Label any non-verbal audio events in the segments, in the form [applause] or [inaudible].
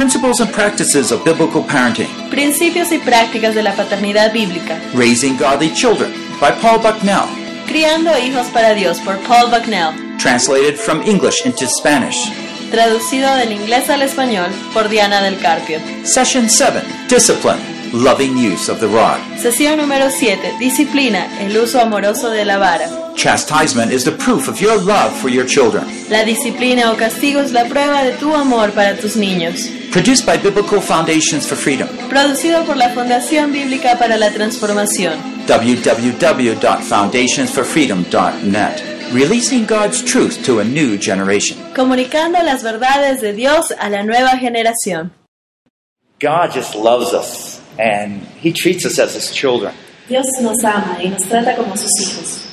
Principles and practices of biblical parenting. Principios y prácticas de la paternidad bíblica. Raising Godly Children by Paul Bucknell. Criando hijos para Dios por Paul Bucknell. Translated from English into Spanish. Traducido del inglés al español por Diana del Carpio. Session 7 Discipline. Loving use of the rod. Sesión número 7. Disciplina. El uso amoroso de la vara. Chastisement is the proof of your love for your children. La disciplina o castigo es la prueba de tu amor para tus niños. Produced by Biblical Foundations for Freedom. Producido por la Fundación Bíblica para la Transformación. www.foundationsforfreedom.net. Releasing God's truth to a new generation. Comunicando las verdades de Dios a la nueva generación. God just loves us and He treats us as His children. Dios nos ama y nos trata como sus hijos.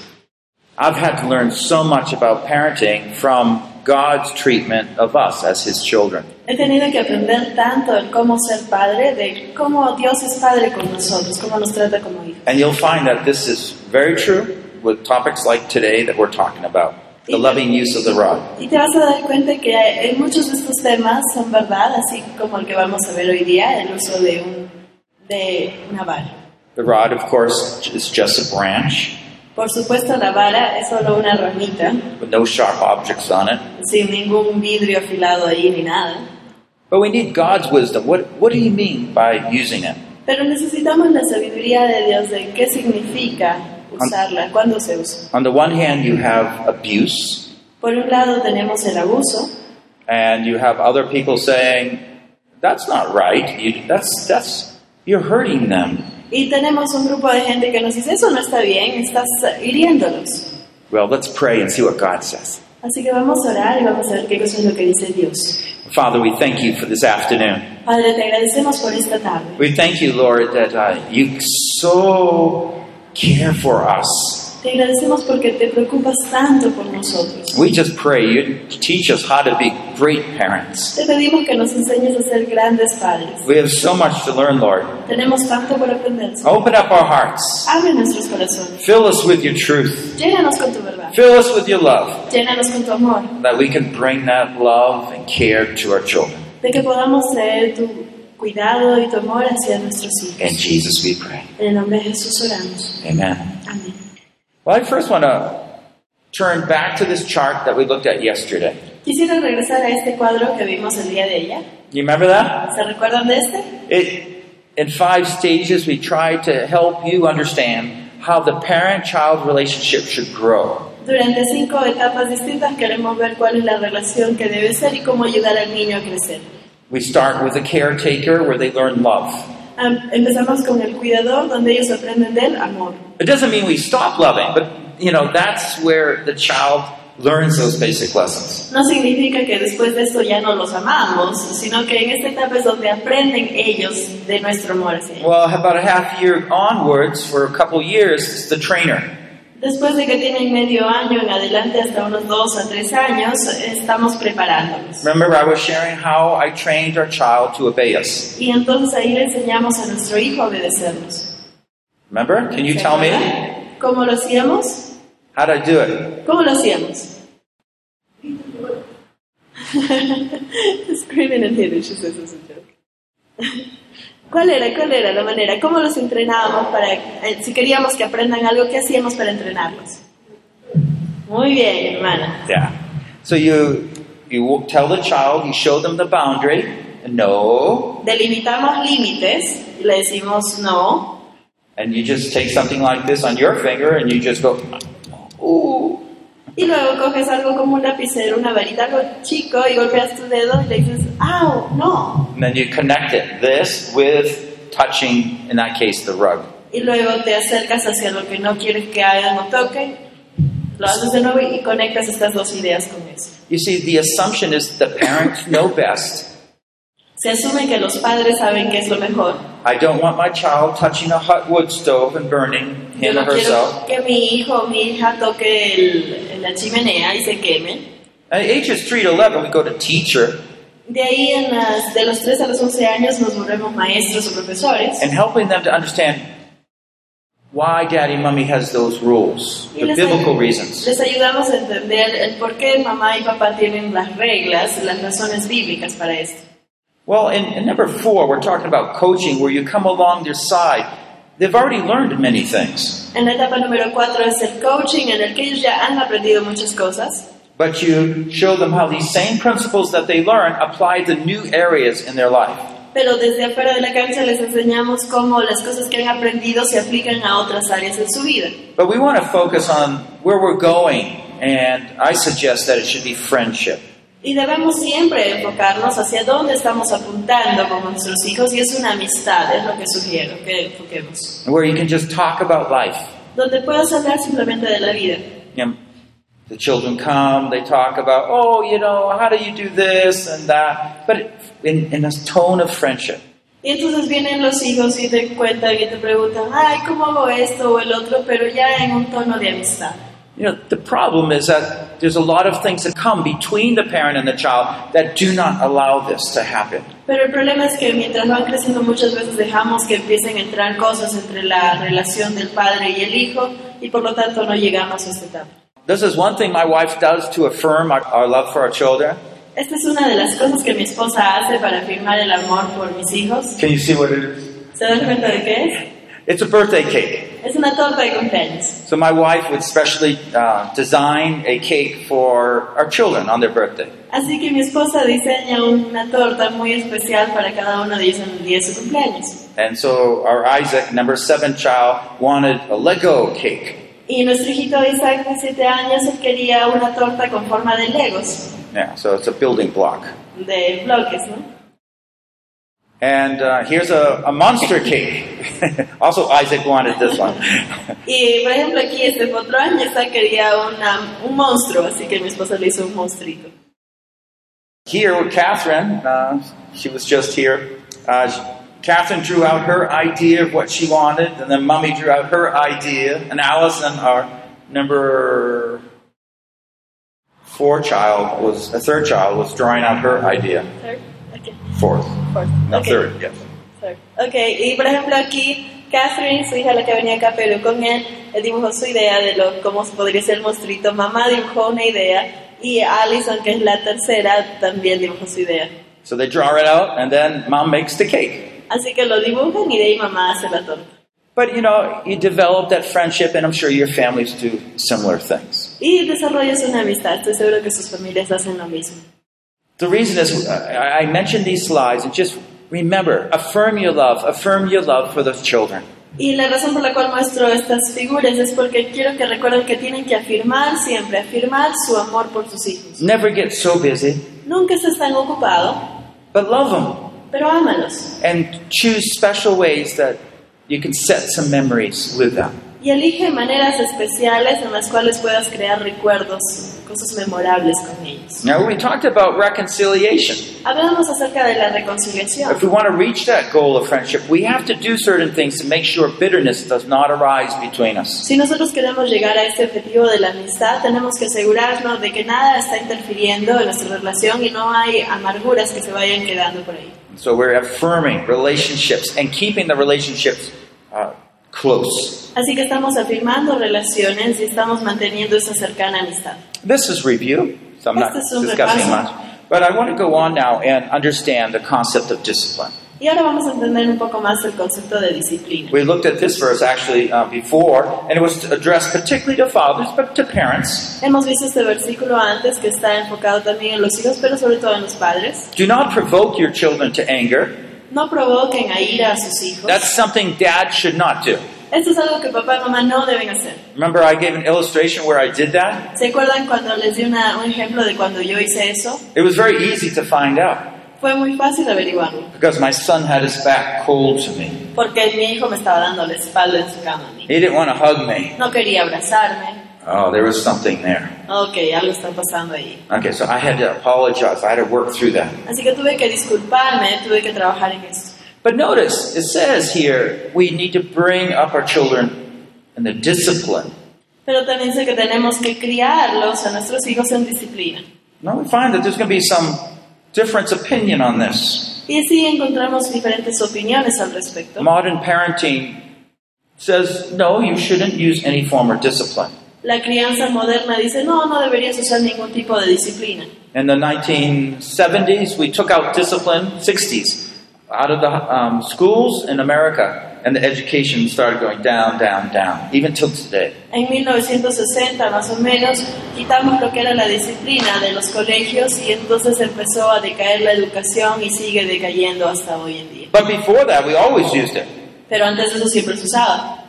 I've had to learn so much about parenting from God's treatment of us as His children. He tenido que aprender tanto de cómo ser padre, de cómo Dios es padre con nosotros, cómo nos trata como hijos. And you'll find that this is very true with topics like today that we're talking about the loving use of the rod. Y te vas a dar cuenta que en muchos de estos temas son verdad, así como el que vamos a ver hoy día, el uso de, un, de una vara. The rod, of course, is just a branch Por supuesto, la vara es solo una ramita, with no sharp objects on it. sin ningún vidrio afilado ahí ni nada. But we need God's wisdom. What, what do you mean by using it? Pero necesitamos la sabiduría de Dios de qué significa usarla, cuándo se usa. On the one hand, you have abuse, Por un lado tenemos el abuso, and you have other people saying, "That's not right. You, that's that's you're hurting them." Y tenemos un grupo de gente que nos dice, eso no está bien, estás hiriéndolos. Well, let's pray and see what God says. Así que vamos a orar y vamos a ver qué cosa es lo que dice Dios. Father, we thank you for this afternoon. Padre, te agradecemos por esta tarde. We thank you, Lord, that uh, you so care for us. Te agradecemos porque te preocupas tanto por nosotros. We just pray you teach us how to be great parents. Te pedimos que nos enseñes a ser grandes padres. We have so much to learn, Lord. Tenemos tanto por aprender. Open up our hearts. Abre nuestros corazones. Fill us with your truth. Llénanos con tu verdad. Fill us with your love. Llénanos con tu amor. That we can bring that love and care to our children. De que podamos tu cuidado y tu amor hacia nuestros hijos. In Jesus we pray. En el nombre de Jesús oramos. Amen. Amén. Well, I first want to turn back to this chart that we looked at yesterday. Quisiera regresar a este cuadro que vimos el día de ella. You remember that? ¿Se recuerdan de este? It, in five stages, we try to help you understand how the parent-child relationship should grow. Durante cinco etapas distintas queremos ver cuál es la relación que debe ser y cómo ayudar al niño a crecer. We start with a caretaker where they learn love. Am- Empezamos con el cuidador, donde ellos aprenden del amor. It doesn't mean we stop loving, but you know that's where the child learns those basic lessons. No significa que después de esto ya no los amamos, sino que en esta etapa es donde aprenden ellos de nuestro amor. Well, about a half year onwards, for a couple years, it's the trainer. Después de que tienen medio año en adelante, hasta unos dos a tres años, estamos preparándolos. Remember, I was sharing how I trained our child to obey us. Y entonces ahí le enseñamos a nuestro hijo a obedecernos. Remember? Can you tell me? ¿Cómo lo hacíamos? How did I do it? ¿Cómo lo hacíamos? [laughs] Screaming and hitting, she says it's a joke. ¿Cuál era? ¿Cuál era la manera? ¿Cómo los entrenábamos para, eh, si queríamos que aprendan algo, qué hacíamos para entrenarlos? Muy bien, hermana. Yeah. So you you tell the child, you show them the boundary. No, Delimitamos límites, y le decimos no, and you just take something like this on your finger and you just go, ooh. y luego coges algo como un lapicero, una varita, algo chico, y golpeas tu dedo y le dices, ¡au! ¡No! And then you connect it this with touching, in that case, the rug. y luego te acercas hacia lo que no quieres que hagan o toquen, lo haces de nuevo y conectas estas dos ideas con eso. You see, the assumption is the parents know best. Se asume que los padres saben qué es lo mejor. I don't want my child touching a hot wood stove and burning him no or herself. que mi hijo mi hija toque el- la chimenea y se queme. At ages 3 to 11, we go to teacher De ahí, en las, de los 3 a los 11 años, nos volvemos maestros o profesores. and helping them to understand why daddy and mommy has those rules, the biblical reasons. les ayudamos a entender el por qué mamá y papá tienen las reglas, las razones bíblicas para esto. Well, in, in number four, we're talking about coaching where you come along their side. They've already learned many things, En la etapa número 4 es el coaching, en el que ellos ya han aprendido muchas cosas, but you show them how these same principles that they learn apply to new areas in their life. pero desde afuera de la cancha les enseñamos cómo las cosas que han aprendido se aplican a otras áreas en su vida. But we want to focus on where we're going, and I suggest that it should be friendship. Y debemos siempre enfocarnos hacia dónde estamos apuntando con nuestros hijos y es una amistad, es lo que sugiero que enfoquemos. where you can just talk about life. Donde puedas hablar simplemente de la vida. Know, the children come, they talk about, oh, you know, how do you do this and that, but in, in a tone of friendship. Y entonces vienen los hijos y te cuentan y te preguntan, ay, ¿cómo hago esto o el otro? Pero ya en un tono de amistad. You know, the problem is that there's a lot of things that come between the parent and the child that do not allow this to happen. Pero el problema es que mientras van creciendo muchas veces dejamos que empiecen a entrar cosas entre la relación del padre y el hijo y por lo tanto no llegamos a esta etapa. This is one thing my wife does to affirm our, our love for our children. Esta es una de las cosas que mi esposa hace para afirmar el amor por mis hijos. Can you see what it is? ¿Se dan cuenta de qué es? It's a birthday cake. Es una torta de cumpleaños. So my wife would specially uh, design a cake for our children on their birthday. Así que mi esposa diseña una torta muy especial para cada uno de ellos en el día de su cumpleaños. And so our Isaac, number seven child, wanted a Lego cake. Y nuestro hijito Isaac de 7 años él quería una torta con forma de legos, Yeah, so it's a building block. de bloques, ¿no? And uh, here's a, a monster cake. [laughs] also, Isaac wanted this one. [laughs] Y por ejemplo aquí este Isaac quería una, un monstruo, así que mi esposa le hizo un monstruito. here with Catherine, uh, she was just here. Uh, Catherine drew out her idea of what she wanted, and then Mummy drew out her idea, and Allison, our number four child, was a third child, was drawing out her idea. Third? Okay. Fourth, Fourth. no Okay. third, yes. Third. Ok, y por ejemplo aquí Catherine, su hija la que venía acá, pero con él, él dibujó su idea de lo, cómo podría ser el monstruito. Mamá dibujó una idea y Allison, que es la tercera, también dibujó su idea. So they draw it out, and then Mom makes the cake. Así que lo dibujan y de ahí mamá hace la torta. But you know, you develop that friendship, and I'm sure your families do similar things. Y desarrollas una amistad, estoy seguro que sus familias hacen lo mismo. The reason is, I mentioned these slides, and just remember, affirm your love, affirm your love for those children. Y la razón por la cual muestro estas figuras es porque quiero que recuerden que tienen que afirmar siempre, afirmar su amor por sus hijos. Never get so busy, Nunca estés tan ocupado, but love them, pero ámalos. and choose special ways that you can set some memories with them. Y elige maneras especiales en las cuales puedas crear recuerdos, cosas memorables con ellos. Now, we talked about reconciliation. Hablamos acerca de la reconciliación. If we want to reach that goal of friendship, we have to do certain things to make sure bitterness does not arise between us. Si nosotros queremos llegar a este objetivo de la amistad, tenemos que asegurarnos de que nada está interfiriendo en nuestra relación y no hay amarguras que se vayan quedando por ahí. So we're affirming relationships and keeping the relationships uh, close. Así que estamos afirmando relaciones y estamos manteniendo esa cercana amistad. This is review, so I'm not Este es un discussing repaso. much. But I want to go on now and understand the concept of discipline. Y ahora vamos a entender un poco más el concepto de disciplina. We looked at this verse actually uh, before, and it was addressed particularly to fathers, but to parents. Hemos visto este versículo antes que está enfocado también en los hijos, pero sobre todo en los padres. Do not provoke your children to anger. No provoquen a ira a sus hijos. That's something dad should not do. Esto es algo que papá y mamá no deben hacer. Remember, I gave an illustration where I did that? ¿Se acuerdan cuando les di una- un ejemplo de cuando yo hice eso? It was very easy to find out Fue muy fácil averiguarlo, because my son had his back cold to me. porque mi hijo me estaba dando la espalda en su cama a mí. He didn't want to hug me. No quería abrazarme. Oh, there was something there. Ok, algo está pasando ahí. Okay, so I had to apologize. I had to work through that. Así que tuve que disculparme, tuve que trabajar en esto. But notice, it says here we need to bring up our children in the discipline. Pero también sé que tenemos que criarlos a nuestros hijos en disciplina. Now we find that there's going to be some difference opinion on this. Y así encontramos diferentes opiniones al respecto. Modern parenting says no, you shouldn't use any form of discipline. La crianza moderna dice, no, no deberías usar ningún tipo de disciplina. In the 1970s, we took out discipline, 60s, out of the um, schools in America, and the education started going down, down, down, even till today. En 1960 más o menos quitamos lo que era la disciplina de los colegios y entonces empezó a decaer la educación y sigue decayendo hasta hoy en día. But before that, we always used it. Pero antes de eso siempre se usaba.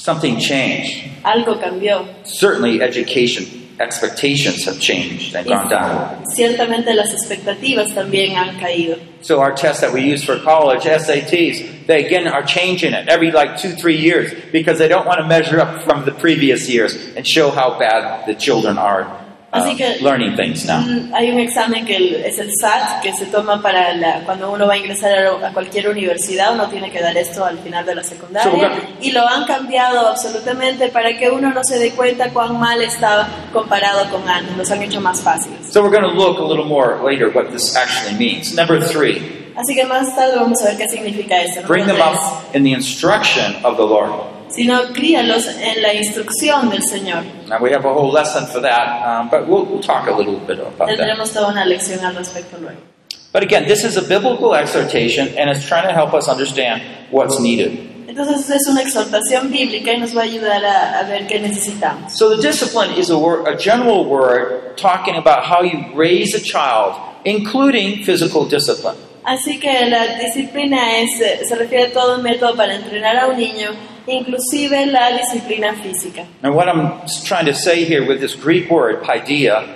Something changed. Algo cambió. Certainly, education expectations have changed and gone down. ciertamente las expectativas también han caído. So our tests that we use for college, SATs, they again are changing it every like two, three years because they don't want to measure up from the previous years and show how bad the children are Así que- learning things now. Mm, Hay un examen que es el SAT que se toma para la- cuando uno va a ingresar a, cualquier universidad, uno tiene que dar esto al final de la secundaria So we're gonna- y lo han cambiado absolutamente para que uno no se dé cuenta cuán mal estaba comparado con antes, los han hecho más fáciles. So we're going to look a little more later what this actually means. Number three, Así que más tarde vamos a ver qué significa esto. bring them up in the instruction of the Lord. Sino críalos en la instrucción del Señor. Now we have a whole lesson for that, um, but we'll, we'll talk a little bit about that. Toda una lección al respecto luego. But again, this is a biblical exhortation and it's trying to help us understand what's needed. Entonces es una exhortación bíblica y nos va a ayudar a, a ver qué necesitamos. So the discipline is a, word, a general word talking about how you raise a child, including physical discipline. Así que la disciplina es, eh, se refiere a todo un método para entrenar a un niño, inclusive la disciplina física. And what I'm trying to say here with this Greek word, paideia,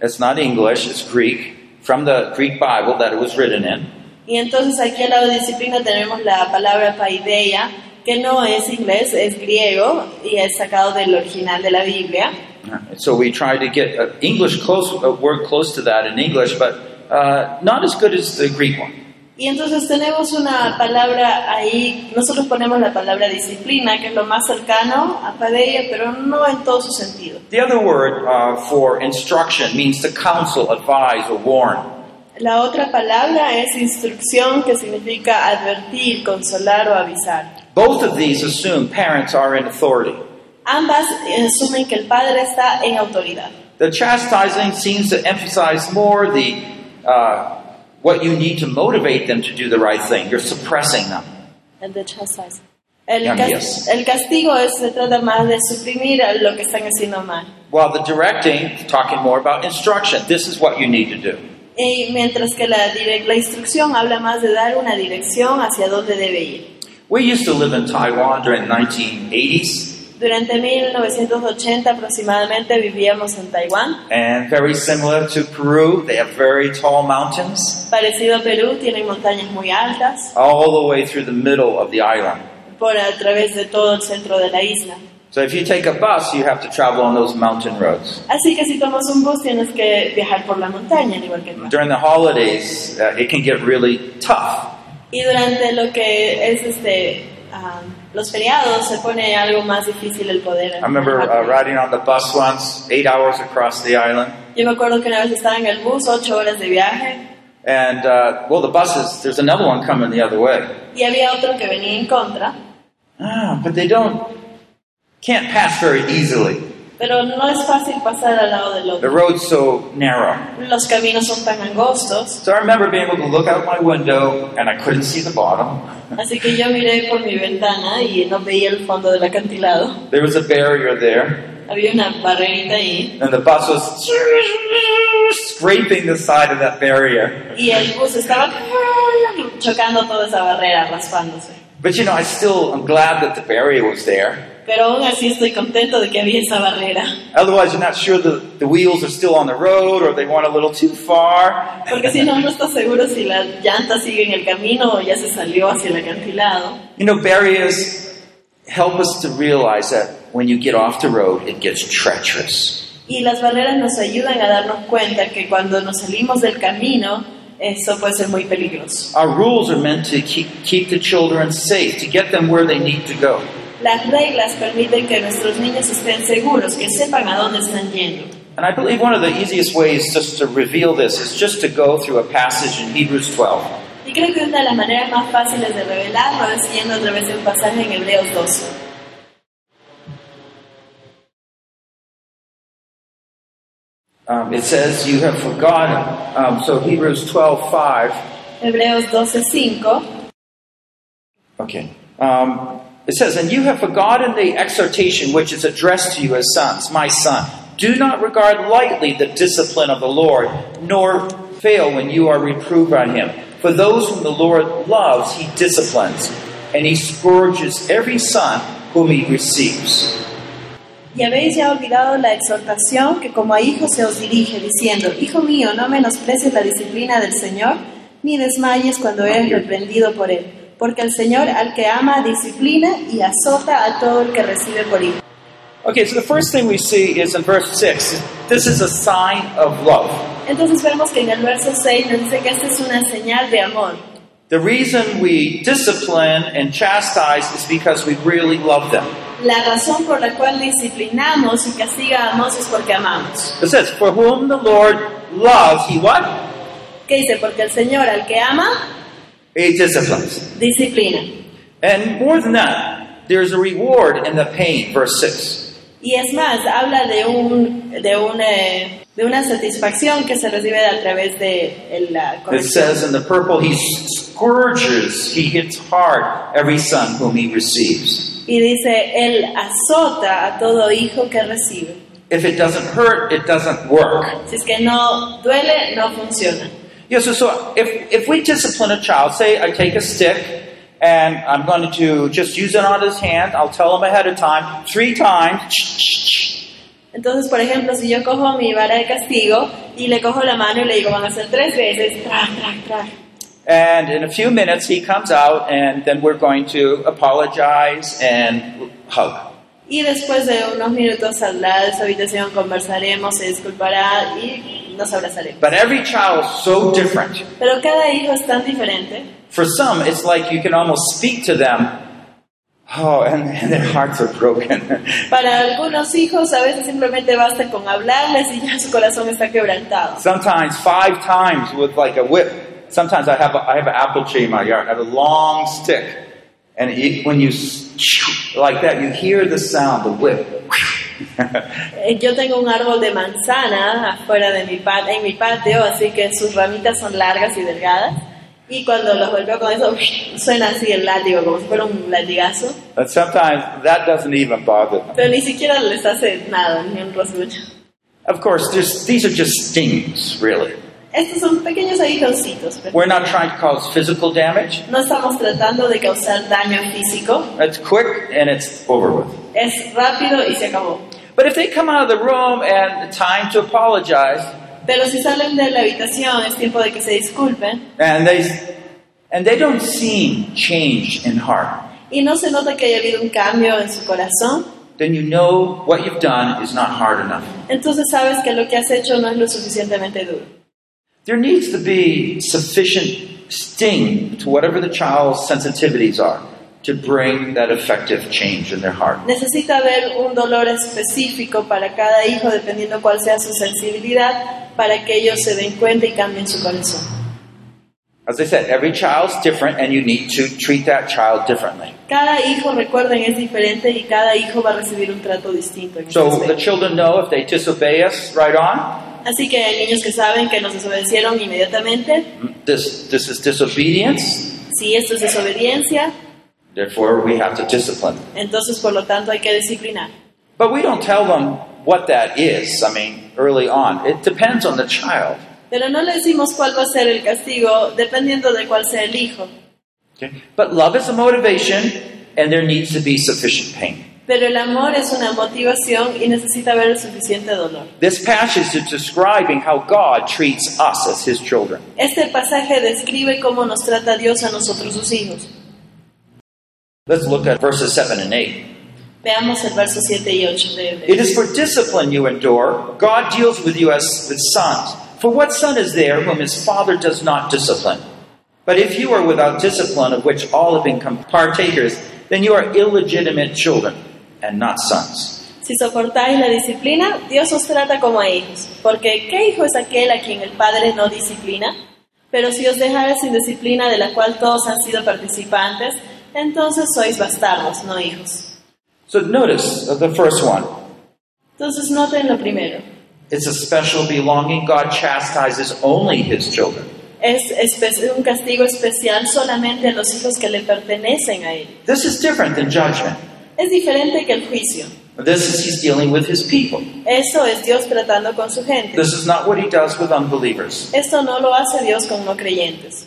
it's not English, it's Greek, from the Greek Bible that it was written in. Y entonces aquí al lado de disciplina tenemos la palabra paideia, que no es inglés, es griego y es sacado del original de la Biblia. Uh, so we try to get an English close, a word close to that in English, but uh, not as good as the Greek one. Y entonces tenemos una palabra ahí, nosotros ponemos la palabra disciplina, que es lo más cercano a paideia, pero no en todo su sentido. The other word uh, for instruction means to counsel, advise, or warn. La otra palabra es instrucción, que significa advertir, consolar o avisar. Both of these assume parents are in authority. Ambas asumen que el padre está en autoridad. The chastising seems to emphasize more the uh, what you need to motivate them to do the right thing. You're suppressing them. El de chastise. El, cas- el castigo es- se trata más de suprimir lo que están haciendo mal. While the directing, talking more about instruction. This is what you need to do. Y mientras que la, la instrucción habla más de dar una dirección hacia dónde debe ir. We used to live in Taiwan during the 1980s, Durante 1980 aproximadamente vivíamos en Taiwán. and very similar to Peru, they have very tall mountains Parecido a Perú, tienen montañas muy altas all the way through the middle of the island. por a través de todo el centro de la isla. So if you take a bus, you have to travel on those mountain roads. Así que si tomas un bus tienes que viajar por la montaña, al igual que acá. During the holidays, uh, it can get really tough. Y durante lo que es este ah, los feriados se pone algo más difícil el poder. I remember uh, riding on the bus once, eight hours across the island. Yo me acuerdo que una vez estaba en el bus, ocho horas de viaje, And, uh, well, the buses, there's another one coming the other way. y había otro que venía en contra, Ah, but they don't, can't pass very easily. Pero no es fácil pasar al lado del The otro. road's so narrow. Los caminos son tan angostos, So I remember being able to look out my window and I couldn't see the bottom. así que yo miré por mi ventana y no veía el fondo del acantilado. There was a barrier there, Había una barrerita ahí, and the bus was scraping the side of that barrier. y el bus estaba chocando toda esa barrera, raspándose. But you know, I still, I'm glad that the barrier was there. Pero aún así estoy contento de que había esa barrera. Otherwise, you're not sure the, the wheels are still on the road or they went a little too far. Porque si no, no estás seguro si la llanta sigue en el camino o ya se salió hacia el acantilado. You know, barriers help us to realize that when you get off the road, it gets treacherous. Y las barreras nos ayudan a darnos cuenta que cuando nos salimos del camino, eso puede ser muy peligroso. Our rules are meant to keep, keep the children safe, to get them where they need to go. Las reglas permiten que nuestros niños estén seguros, que sepan a dónde están yendo. And I believe one of the easiest ways just to reveal this is just to go through a passage in Hebrews 12. Y creo que una de las maneras más fáciles de revelarlo es yendo a través de un pasaje en Hebreos 12. Um, it says you have forgotten. Um, so Hebrews 12:5. Hebreos 12:5 Okay. Um, it says, And you have forgotten the exhortation which is addressed to you as sons. My son, do not regard lightly the discipline of the Lord, nor fail when you are reproved by him. For those whom the Lord loves, he disciplines, and he scourges every son whom he receives. Y habéis ya olvidado la exhortación que como a hijos se os dirige, diciendo, Hijo mío, no menosprecies la disciplina del Señor, ni desmayes cuando eres reprendido por él. Porque el Señor al que ama disciplina y azota a todo el que recibe por hijo. Okay, so the first thing we see is in verse 6. This is a sign of love. Entonces vemos que en el verso 6 nos dice que esta es una señal de amor. The reason we discipline and chastise is because we really love them. La razón por la cual disciplinamos y castigamos es porque amamos. It says, For whom the Lord loves, he what? ¿Qué dice? Porque el Señor al que ama, He disciplines. disciplina. And more than that, there's a reward in the pain, verse 6. Y es más, habla de, un, de, un, eh, de una satisfacción que se recibe a través de la It corrección. says in the purple, he scourges, he hits hard every son whom he receives. Y dice, Él azota a todo hijo que recibe. If it doesn't hurt, it doesn't work. Si es que no duele, no funciona. Yeah, so, so if, if we discipline a child, say I take a stick and I'm going to just use it on his hand, I'll tell him ahead of time, three times, Entonces, por ejemplo, si yo cojo mi vara de castigo y le cojo la mano y le digo, van a hacer tres veces, tra, tra, tra. and in a few minutes he comes out and then we're going to apologize and hug. Y después de unos minutos saldrá de su habitación, conversaremos, se disculpará y nos abrazaremos. But every child is so different. Pero cada hijo es tan diferente. For some, it's like you can almost speak to them, oh, and, and their hearts are broken. [laughs] Para algunos hijos a veces simplemente basta con hablarles y ya su corazón está quebrantado. Sometimes five times with like a whip. Sometimes I have a, I have an apple tree in my yard. I have a long stick, and it, when you like that, you hear the sound, the whip. [laughs] Yo tengo un árbol de manzana afuera de mi pat en mi patio, así que sus ramitas son largas y delgadas. Y cuando los golpeo con eso, [laughs] suena así el látigo, como si fuera un latigazo. and sometimes that doesn't even bother them. Pero ni siquiera les hace nada, ni un rasguño. Of course, these are just stings, really. Estos son pequeños aguijoncitos. pero We're not trying to cause physical damage. No estamos tratando de causar daño físico. It's quick and it's over with. Es rápido y se acabó. But if they come out of the room and time to apologize, Pero si salen de la habitación, es tiempo de que se disculpen. and they and they don't seem changed in heart, Y no se nota que haya habido un cambio en su corazón. then you know what you've done is not hard enough. Entonces sabes que lo que has hecho no es lo suficientemente duro. There needs to be sufficient sting to whatever the child's sensitivities are to bring that effective change in their heart. Necesita haber un dolor específico para cada hijo, dependiendo cuál sea su sensibilidad, para que ellos se den cuenta y cambien su corazón. As I said, every child's different and you need to treat that child differently. Cada hijo, recuerden, es diferente y cada hijo va a recibir un trato distinto. So the children know if they disobey us right on, Así que hay niños que saben que nos desobedecieron inmediatamente. this, this is disobedience, Si esto es desobediencia, therefore we have to discipline. entonces por lo tanto hay que disciplinar. But we don't tell them what that is, I mean, early on. It depends on the child. Pero no le decimos cuál va a ser el castigo, dependiendo de cuál sea el hijo. Okay? But love is a motivation and there needs to be sufficient pain. Pero el amor es una motivación y necesita haber el suficiente dolor. This passage is describing how God treats us as His children. Este pasaje describe cómo nos trata Dios a nosotros sus hijos. Let's look at verses 7 and 8. Veamos el verso 7 y 8 de It is for discipline you endure. God deals with you as with sons. For what son is there whom his father does not discipline? But if you are without discipline, of which all have become partakers, then you are illegitimate children and not sons. Si soportáis la disciplina, Dios os trata como a hijos. Porque ¿qué hijo es aquel a quien el Padre no disciplina? Pero si os dejares sin disciplina de la cual todos han sido participantes, entonces sois bastardos, no hijos. So notice the first one. Entonces noten lo primero. It's a special belonging. God chastises only his children. Es un castigo especial solamente a los hijos que le pertenecen a Él. This is different than judgment. Es diferente que el juicio. This is he's dealing with his people. Eso es Dios tratando con su gente. This is not what he does with unbelievers. Esto no lo hace Dios con no creyentes.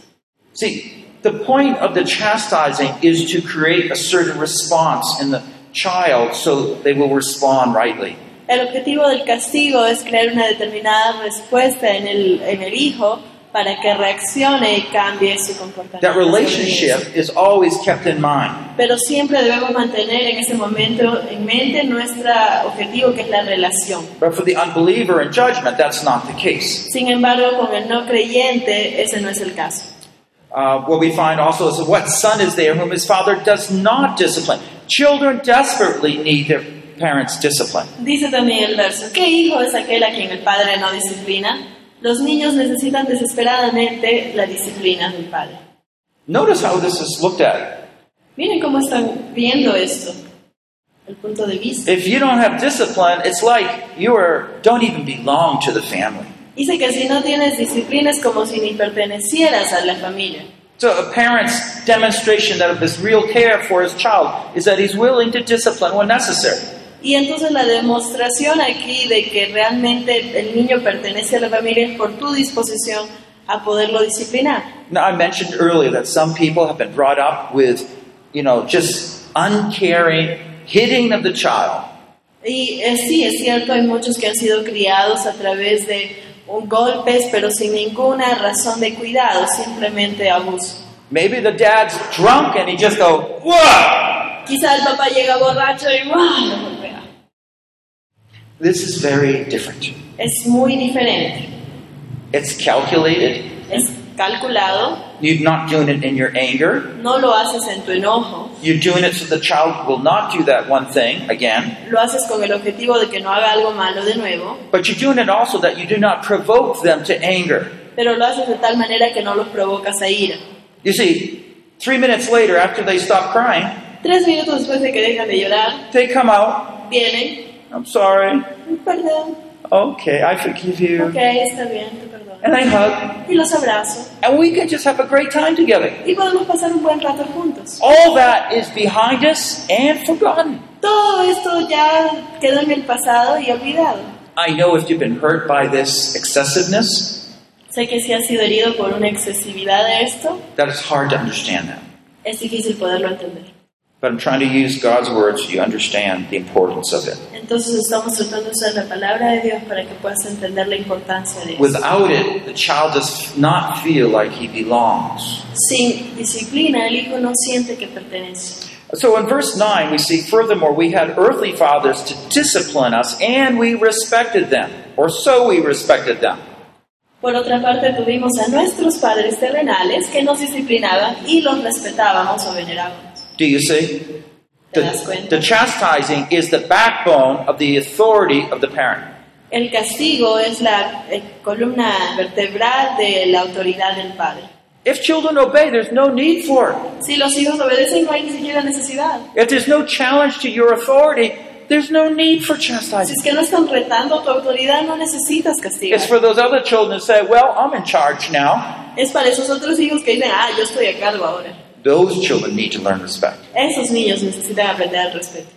See, the point of the chastising is to create a certain response in the child so they will respond rightly. El objetivo del castigo es crear una determinada respuesta en el, en el hijo para que reaccione y cambie su comportamiento. That relationship is always kept in mind. Pero siempre debemos mantener en ese momento en mente nuestro objetivo que es la relación. But for the unbeliever in judgment, that's not the case. Sin embargo, con el no creyente ese no es el caso. Uh, what we find also is what son is there whom his father does not discipline? Children desperately need their parents' discipline. Dice también el verso, ¿qué hijo es aquel a quien el padre no disciplina? Los niños necesitan desesperadamente la disciplina del padre. Notice how this is looked at. Miren cómo están viendo esto, el punto de vista. If you don't have discipline, it's like you are, don't even belong to the family. Dice que si no tienes disciplina es como si ni pertenecieras a la familia. So a parent's demonstration that of his real care for his child is that he's willing to discipline when necessary. Y entonces la demostración aquí de que realmente el niño pertenece a la familia es por tu disposición a poderlo disciplinar. Now, I mentioned earlier that some people have been brought up with, you know, just uncaring hitting of the child. Y eh, sí, es cierto, hay muchos que han sido criados a través de un golpes, pero sin ninguna razón de cuidado, simplemente abuso. Maybe the dad's drunk and he just go, whoa! Quizá el papá llega borracho y ¡guau! This is very different. Es muy diferente. It's calculated. Es calculado, You're not doing it in your anger. no lo haces en tu enojo, You're doing it so the child will not do that one thing again. lo haces con el objetivo de que no haga algo malo de nuevo, But you're doing it also that you do not provoke them to anger. pero lo haces de tal manera que no los provocas a ira. You see, three minutes later, after they stop crying, Tres minutos después de que dejan de llorar, they come out. vienen, I'm sorry. perdón, Okay, I forgive you. ok, está bien, te perdono. And I hug. Y los abrazo. And we can just have a great time together. Y podemos pasar un buen rato juntos. All that is behind us and forgotten. Todo esto ya quedó en el pasado y olvidado. I know if you've been hurt by this excessiveness, Sé que si has sido herido por una excesividad de esto, that it's hard to understand that. es difícil poderlo entender. But I'm trying to use God's words so you understand the importance of it. Entonces estamos tratando de usar la palabra de Dios para que puedas entender la importancia de eso. Without it, the child does not feel like he belongs. Sin disciplina, el hijo no siente que pertenece. So in verse 9, we see, furthermore, we had earthly fathers to discipline us, and we respected them, or so we respected them. Por otra parte, tuvimos a nuestros padres terrenales que nos disciplinaban y los respetábamos o venerábamos. Do you see? The, the chastising is the backbone of the authority of the parent. El castigo es la eh, columna vertebral de la autoridad del padre. If children obey, there's no need for it. Si los hijos obedecen, no hay ni siquiera necesidad. If there's no challenge to your authority, there's no need for chastising. Si es que no están retando tu autoridad, no necesitas castigar. It's for those other children to say, Well, I'm in charge now. Es para esos otros hijos que dicen, ah, yo estoy a cargo ahora. Those children need to learn respect. Esos niños necesitan aprender respeto.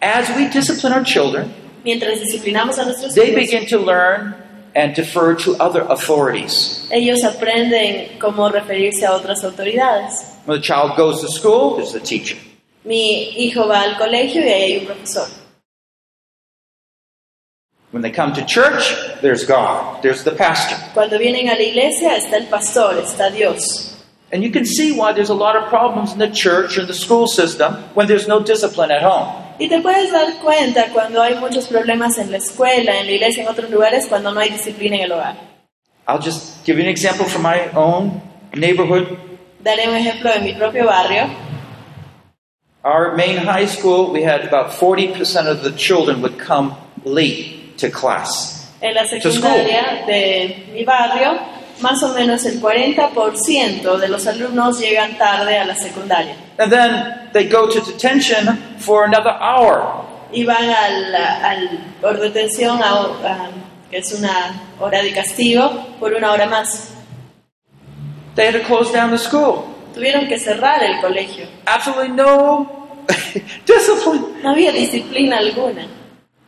As we discipline our children, Mientras disciplinamos a nuestros they hijos, begin to learn and defer to other authorities. ellos aprenden cómo referirse a otras autoridades. When the child goes to school, there's the teacher. Mi hijo va al colegio y ahí hay un profesor. When they come to church, there's God, there's the pastor. Cuando vienen a la iglesia está el pastor, está Dios. And you can see why there's a lot of problems in the church or the school system when there's no discipline at home. Y te puedes dar cuenta cuando hay muchos problemas en la escuela, en la iglesia, en otros lugares, cuando no hay disciplina en el hogar. I'll just give you an example from my own neighborhood. Daré un ejemplo de mi propio barrio. Our main high school, we had about 40% of the children would come late to class. En la secundaria de mi barrio, más o menos el 40% de los alumnos llegan tarde a la secundaria And then they go to detention for another hour. y van al, al- por detención a, a que es una hora de castigo, por una hora más. They had to close down the school. Tuvieron que cerrar el colegio. Absolutely no [laughs] discipline. No había disciplina alguna.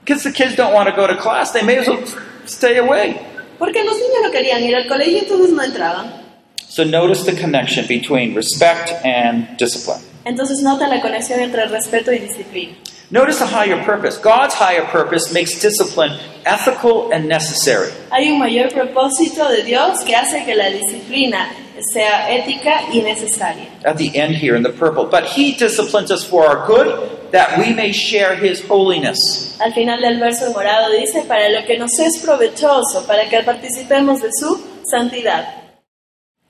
Because the kids don't want to go to class, they may as well stay away. Porque los niños no querían ir al colegio, entonces no entraban. So notice the connection between respect and discipline. Entonces nota la conexión entre respeto y disciplina. Notice the higher purpose. God's higher purpose makes discipline ethical and necessary. Hay un mayor propósito de Dios que hace que la disciplina sea ética y necesaria. At the end here in the purple. But He disciplines us for our good, that we may share His holiness. Al final del verso morado dice, para lo que nos es provechoso, para que participemos de su santidad.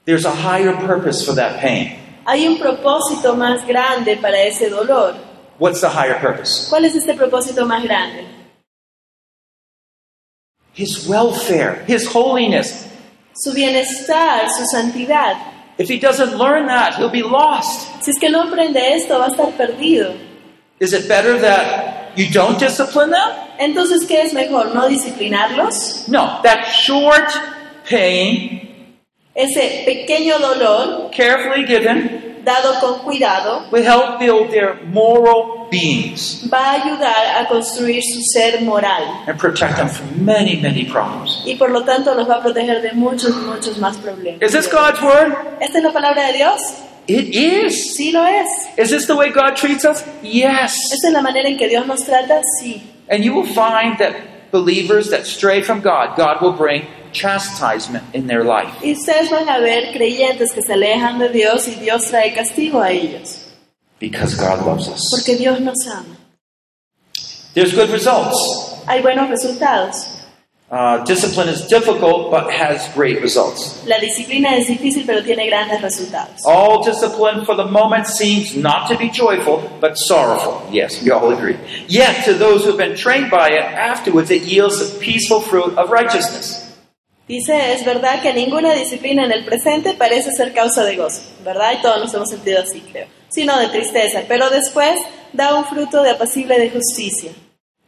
There's a higher purpose for that pain. Hay un propósito más grande para ese dolor. What's the higher purpose? ¿Cuál es este propósito más grande? His welfare, His holiness. Su bienestar, su santidad. If He doesn't learn that, He'll be lost. Si es que no aprende esto, va a estar perdido. Is it better that you don't discipline them? Entonces, ¿qué es mejor? ¿No disciplinarlos? No. That short pain, Ese pequeño dolor, carefully given, dado con cuidado, will help build their moral beings va a ayudar a construir su ser moral and protect them from many, many problems. y por lo tanto los va a proteger de muchos, muchos más problemas. Is this God's word? ¿Esta es la palabra de Dios? It is. Sí lo es. Is this the way God treats us? Yes. ¿Esta es la manera en que Dios nos trata? Sí. And you will find that believers that stray from God, God will bring chastisement in their life. Y ustedes van a ver creyentes que se alejan de Dios y Dios trae castigo a ellos. Because God loves us. Porque Dios nos ama. There's good results. Hay buenos resultados. Uh, discipline is difficult but has great results. La disciplina es difícil pero tiene grandes resultados. All discipline for the moment seems not to be joyful but sorrowful. Yes, we all agree. Yet to those who have been trained by it, afterwards it yields the peaceful fruit of righteousness. Dice, es verdad que ninguna disciplina en el presente parece ser causa de gozo, ¿verdad? Y todos nos hemos sentido así, creo, sino de tristeza, pero después da un fruto de apacible de justicia.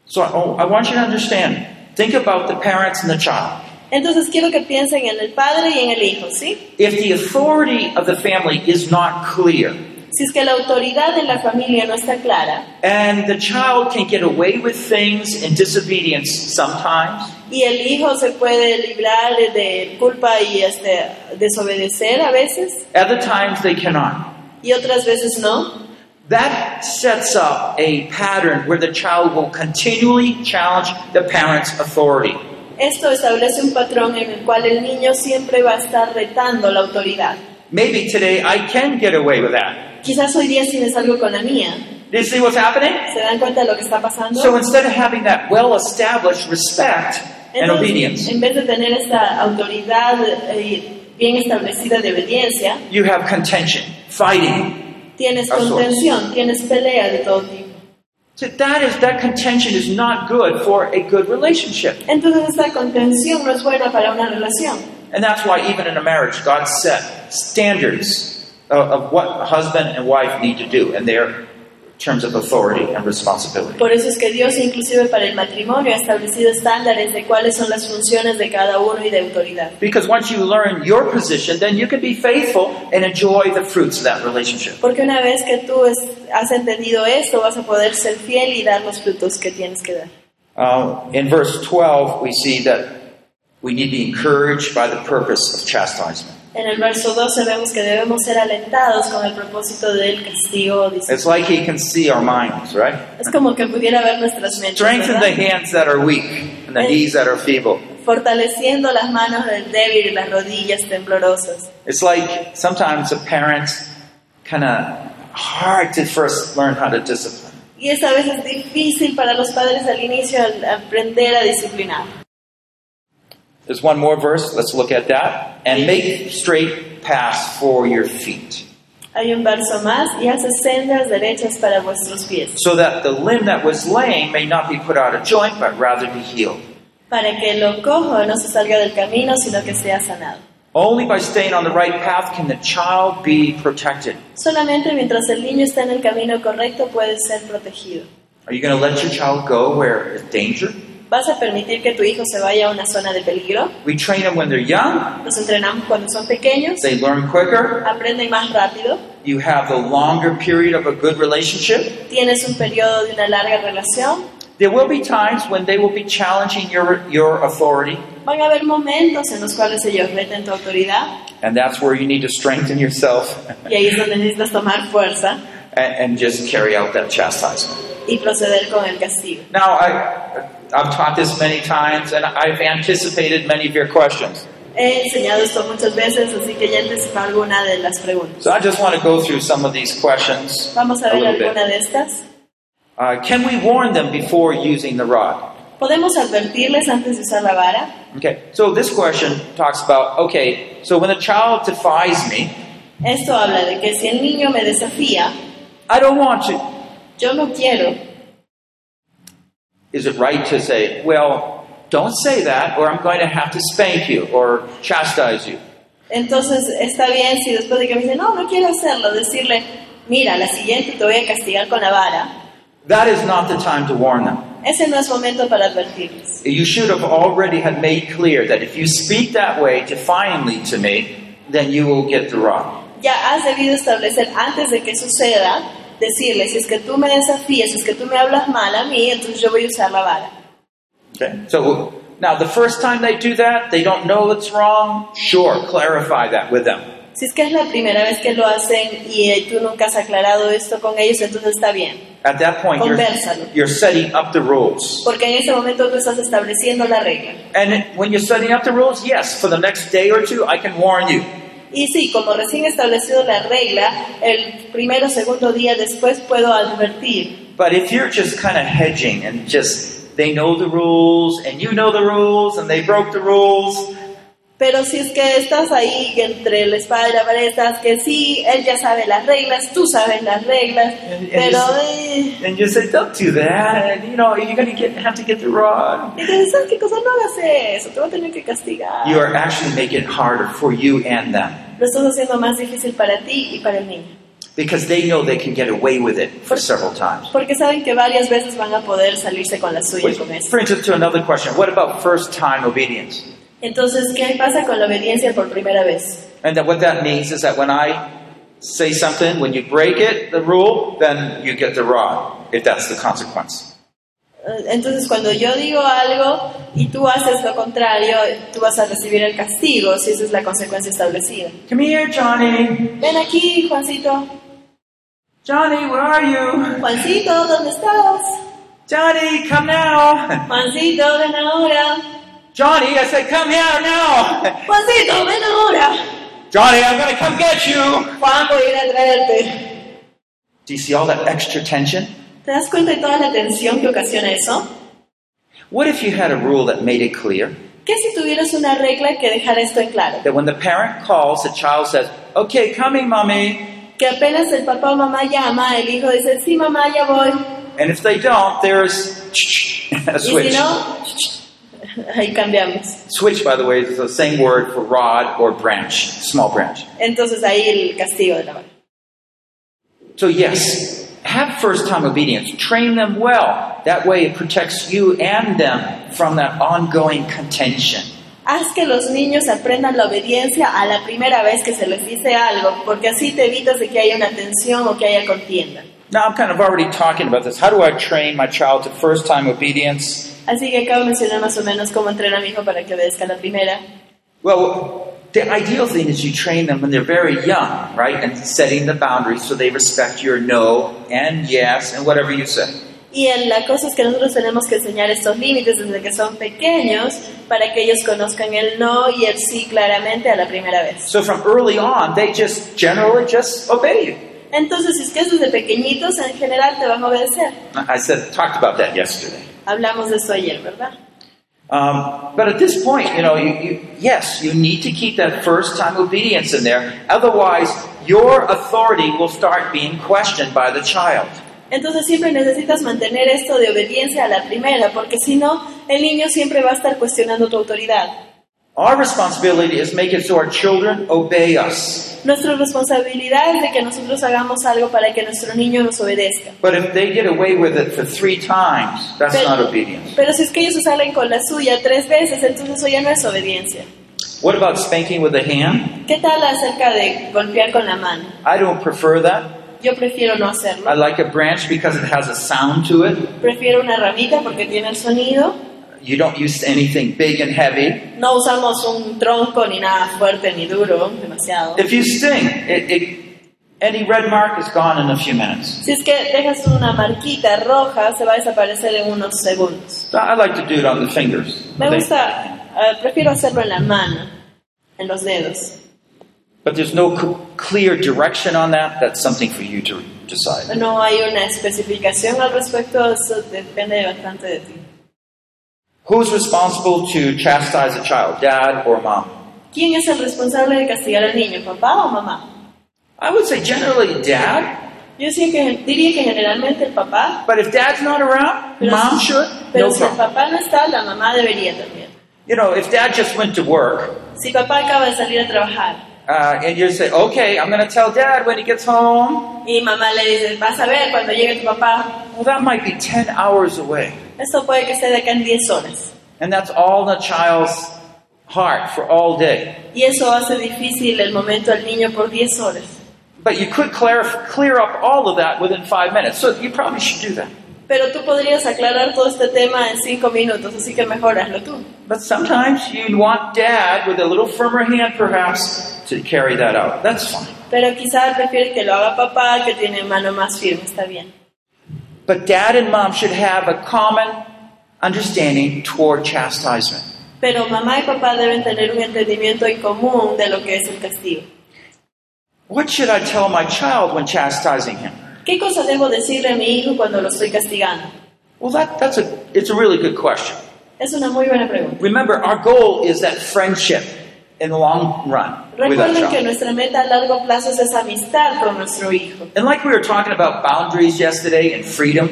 So oh, I want you to understand. Think about the parents and the child. Entonces quiero que piensen en el padre y en el hijo, ¿sí? If the authority of the family is not clear, Si es que la autoridad en la familia no está clara and the child can get away with things in disobedience sometimes, y el hijo se puede librar de culpa y este, desobedecer a veces other times they cannot. y otras veces no, That sets up a pattern where the child will continually challenge the parent's authority. esto establece un patrón en el cual el niño siempre va a estar retando la autoridad. Maybe today I can get away with that. Quizás hoy día sí me salgo con la mía. Do you see what's happening? ¿Se dan cuenta de lo que está pasando? So instead of having that well established respect and Entonces, obedience, en vez de tener esta autoridad eh, bien establecida de obediencia, you have contention, fighting. Tienes contención, tienes pelea de todo tipo. So that is that contention is not good for a good relationship. Entonces esta contención no es buena para una relación. And that's why even in a marriage, God set standards of, of what a husband and wife need to do in their terms of authority and responsibility. Por eso es que Dios inclusive para el matrimonio ha establecido estándares de cuáles son las funciones de cada uno y de autoridad. Because once you learn your position, then you can be faithful and enjoy the fruits of that relationship. Porque una vez que tú es- has entendido esto, vas a poder ser fiel y dar los frutos que tienes que dar. Uh, in verse 12, we see that we need to be encouraged by the purpose of chastisement. En el verso 12 vemos que debemos ser alentados con el propósito del castigo. It's like he can see our minds, right? Es como que pudiera ver nuestras mentes, Strengthen the hands that are weak and the knees that are feeble. fortaleciendo las manos del débil y las rodillas temblorosas. It's like sometimes a parent kind of hard to first learn how to discipline. Y es a veces difícil para los padres al inicio aprender a disciplinar. There's one more verse. Let's look at that. And make straight paths for your feet, Hay un verso más, y hace sendas derechas para vuestros pies, so that the limb that was lame may not be put out of joint, but rather be healed. para que lo cojo no se salga del camino, sino que sea sanado. Only by staying on the right path can the child be protected. Solamente mientras el niño está en el camino correcto puede ser protegido. Are you going to let your child go where it's danger? ¿Vas a permitir que tu hijo se vaya a una zona de peligro? We train them when they're young, Los entrenamos cuando son pequeños, they learn quicker. aprenden más rápido, You have the longer period of a good relationship. tienes un periodo de una larga relación. There will be times when they will be challenging your, your authority, Van a haber momentos en los cuales ellos reten tu autoridad and that's where you need to strengthen yourself y ahí es donde necesitas tomar fuerza and, and just carry out that chastisement. y proceder con el castigo. Now, I, I've taught this many times, and I've anticipated many of your questions. He enseñado esto muchas veces, así que ya anticipé alguna de las preguntas. So I just want to go through some of these questions Vamos a a ver little alguna bit. de estas. Uh, can we warn them before using the rod? ¿Podemos advertirles antes de usar la vara? Okay, so this question talks about okay, so when a child defies me, Esto habla de que si el niño me desafía, I don't want to. yo no quiero. Is it right to say, well, don't say that, or I'm going to have to spank you or chastise you? Entonces está bien si después de que me dice, no, no quiero hacerlo, decirle, mira, la siguiente te voy a castigar con la vara. That is not the time to warn them. Ese no es momento para advertirles. You should have already had made clear that if you speak that way defiantly to me, then you will get the rod. Ya has debido establecer antes de que suceda, decirle, si es que tú me desafías, si es que tú me hablas mal a mí, entonces yo voy a usar la vara. Okay. So now the first time they do that, they don't know it's wrong. Sure, clarify that with them. Si es que es la primera vez que lo hacen y eh, tú nunca has aclarado esto con ellos, entonces está bien. At that point, you're, Conversalo. you're setting up the rules. Porque en ese momento tú estás estableciendo la regla. And when you're setting up the rules, yes, for the next day or two, I can warn you. Y sí, como recién establecido la regla, el primero o segundo día después puedo advertir. But if you're just kind of hedging and just they know the rules and you know the rules and they broke the rules, Pero si es que estás ahí entre la espada y la pared, estás que sí, él ya sabe las reglas, tú sabes las reglas, And- and pero... just- eh, and you say, don't do that, and you know, you're going to get, have to get the rod. y ¿sabes qué cosa? No hagas eso, te voy a tener que castigar. You are actually making it harder for you and them Lo estás haciendo más difícil para ti y para el niño. because they know they can get away with it for several times. Porque saben que varias veces van a poder salirse con la suya Which con eso. brings us to another question. What about first time obedience? Entonces, ¿qué pasa con la obediencia por primera vez? And that what that means is that when I say something, when you break it, the rule, then you get the rod, if that's the consequence. Eh, Entonces, cuando yo digo algo y tú haces lo contrario, tú vas a recibir el castigo si esa es la consecuencia establecida. Come here, Johnny. Ven aquí, Juancito. Johnny, where are you? Juancito, ¿dónde estás? Johnny, come now. Juancito, ven ahora. Johnny, I said, come here now. Juancito, ven ahora. Johnny, I'm going to come get you. Juan, voy a ir a traerte. Do you see all that extra tension? ¿Te das cuenta de toda la tensión que ocasiona eso? What if you had a rule that made it clear ¿Qué si tuvieras una regla que dejara esto en claro? that when the parent calls, the child says, okay, coming, mommy. Que apenas el papá o mamá llama, el hijo dice, sí mamá, ya voy. And if they don't, there's [laughs] a switch. si no, [laughs] ahí cambiamos. Switch, by the way, is the same word for rod or branch, small branch. Entonces ahí el castigo de la vara. So, yes, have first time obedience. Train them well. That way it protects you and them from that ongoing contention. Haz que los niños aprendan la obediencia a la primera vez que se les dice algo, porque así te evitas de que haya una tensión o que haya contienda. Now, I'm kind of already talking about this. How do I train my child to first time obedience? Así que acabo de mencionar más o menos cómo entrenar a mi hijo para que obedezca la primera. Well, the ideal thing is you train them when they're very young, right? And setting the boundaries so they respect your no and yes and whatever you say. Y la cosa es que nosotros tenemos que enseñar estos límites desde que son pequeños para que ellos conozcan el no y el sí claramente a la primera vez. So from early on, they just generally just obey you. Entonces, si es que es desde pequeñitos, en general te van a obedecer. I said talked about that yesterday. Hablamos de eso ayer, ¿verdad? Um, but at this point, you know, you, you, yes, you need to keep that first time obedience in there. Otherwise, your authority will start being questioned by the child. Entonces siempre necesitas mantener esto de obediencia a la primera, porque si no, el niño siempre va a estar cuestionando tu autoridad. Our responsibility is make it so our children obey us. Nuestra responsabilidad es de que nosotros hagamos algo para que nuestro niño nos obedezca. But if they get away with it for three times, that's Pero- not obedience. Pero si es que ellos se salen con la suya tres veces, entonces eso ya no es obediencia. What about spanking with the hand? ¿Qué tal acerca de golpear con la mano? I don't prefer that. Yo prefiero no hacerlo. I like a branch because it has a sound to it. Prefiero una ramita porque tiene el sonido. You don't use anything big and heavy. No usamos un tronco ni nada fuerte ni duro, demasiado. If you sting, it, it, any red mark is gone in a few minutes. Si es que dejas una marquita roja, se va a desaparecer en unos segundos. So I like to do it on the fingers. Me gusta, eh, prefiero hacerlo en la mano, en los dedos. But there's no clear direction on that. That's something for you to decide. No hay una especificación al respecto, eso depende bastante de ti. Who's responsible to chastise a child, dad or mom? ¿Quién es el responsable de castigar al niño, papá o mamá? I would say generally dad, Yo sí que, diría que generalmente el papá, but if dad's not around, pero, mom si, should. pero No si el papá no está, la mamá debería también. You know, if dad just went to work, Si papá acaba de salir a trabajar uh, and you say, okay, I'm going to tell dad when he gets home, y mamá le dice, vas a ver cuando llegue tu papá, well, that might be 10 hours away. Esto puede que esté de acá en 10 horas. And that's all a child's heart for all day. Y eso hace difícil el momento al niño por 10 horas. But you could clear, clear up all of that within five minutes. So you probably should do that. Pero tú podrías aclarar todo este tema en 5 minutos, así que mejor hazlo tú. But sometimes you want dad with a little firmer hand, perhaps, to carry that out. That's fine. Pero quizás prefieres que lo haga papá, que tiene mano más firme, está bien. But dad and mom should have a common understanding toward chastisement. Pero mamá y papá deben tener un entendimiento en común de lo que es el castigo. What should I tell my child when chastising him? ¿Qué cosa debo decirle a mi hijo cuando lo estoy castigando? Well, that, that's a, it's a really good question. Es una muy buena pregunta. Remember, our goal is that friendship in the long run with Recuerden que nuestra meta a largo plazo es esa amistad con nuestro hijo. And like we were talking about boundaries yesterday and freedom,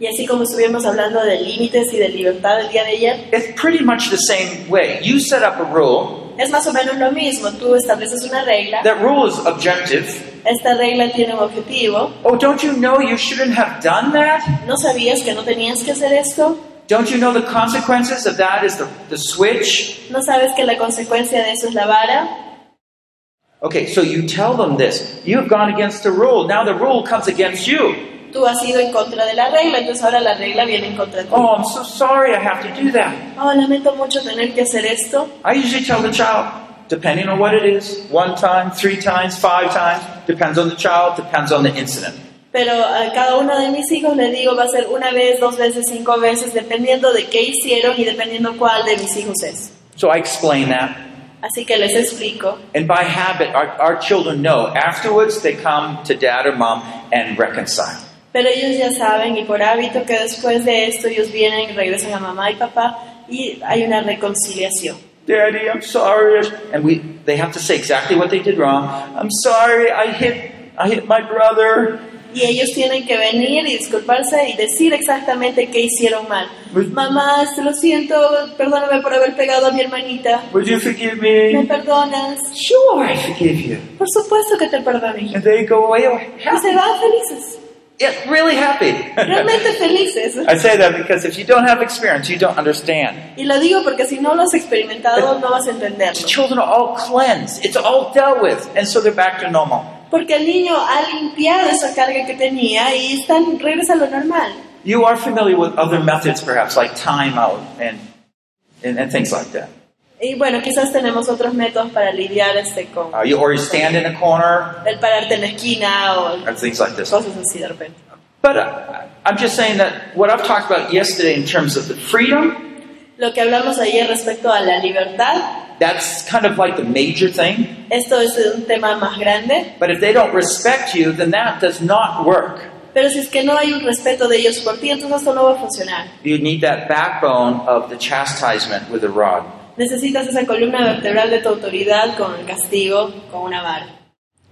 Y así como estuvimos hablando de límites y de libertad el día de ayer, it's pretty much the same way. You set up a rule. es más o menos lo mismo. Tú estableces una regla, That rule is objective. esta regla tiene un objetivo. Oh, don't you know you shouldn't have done that? ¿No sabías que no tenías que hacer esto? Don't you know the consequences of that is the, the switch? ¿No sabes que la consecuencia de eso es la vara? Okay, so you tell them this. You have gone against the rule. Now the rule comes against you. Tú has ido en contra de la regla, entonces ahora la regla viene en contra de ti. Oh, I'm so sorry I have to do that. Oh, lamento mucho tener que hacer esto. I usually tell the child, depending on what it is, one time, three times, five times, depends on the child, depends on the incident. Pero a cada uno de mis hijos le digo va a ser una vez, dos veces, cinco veces, dependiendo de qué hicieron y dependiendo cuál de mis hijos es. So I explain that. Así que les explico. And by habit, our, our children know. Afterwards, they come to dad or mom and reconcile. Pero ellos ya saben y por hábito que después de esto ellos vienen y regresan a mamá y papá y hay una reconciliación. Daddy, I'm sorry. And we, they have to say exactly what they did wrong. I'm sorry, I hit, I hit my brother. Y ellos tienen que venir y disculparse y decir exactamente qué hicieron mal. Mamá, este, lo siento, perdóname por haber pegado a mi hermanita. Would you forgive ¿Me me? perdonas? Sure, I forgive you. Por supuesto que te perdono, hija. And they go away Y se happy. van felices, Yeah, really happy. realmente [laughs] felices. I say that because if you don't have experience, you don't understand. Y lo digo porque si no lo has experimentado no vas a The entenderlo. children are all cleansed. It's all dealt with. And so they're back to normal. Porque el niño ha limpiado esa carga que tenía y están, regresa a lo normal. You are familiar with other methods, perhaps, like timeout and, and, and things like that. Y bueno, quizás tenemos otros métodos para lidiar este con Uh, you, or you stand in a corner el pararte en la esquina o or things like this. cosas así de repente. But uh, I'm just saying that what I've talked about yesterday in terms of the freedom, Lo que hablamos ayer respecto a la libertad, that's kind of like the major thing. esto es un tema más grande, But if they don't respect you, then that does not work. pero si es que no hay un respeto de ellos por ti, entonces esto no va a funcionar. You need that backbone of the chastisement with a rod. Necesitas esa columna vertebral de tu autoridad con el castigo, con una vara.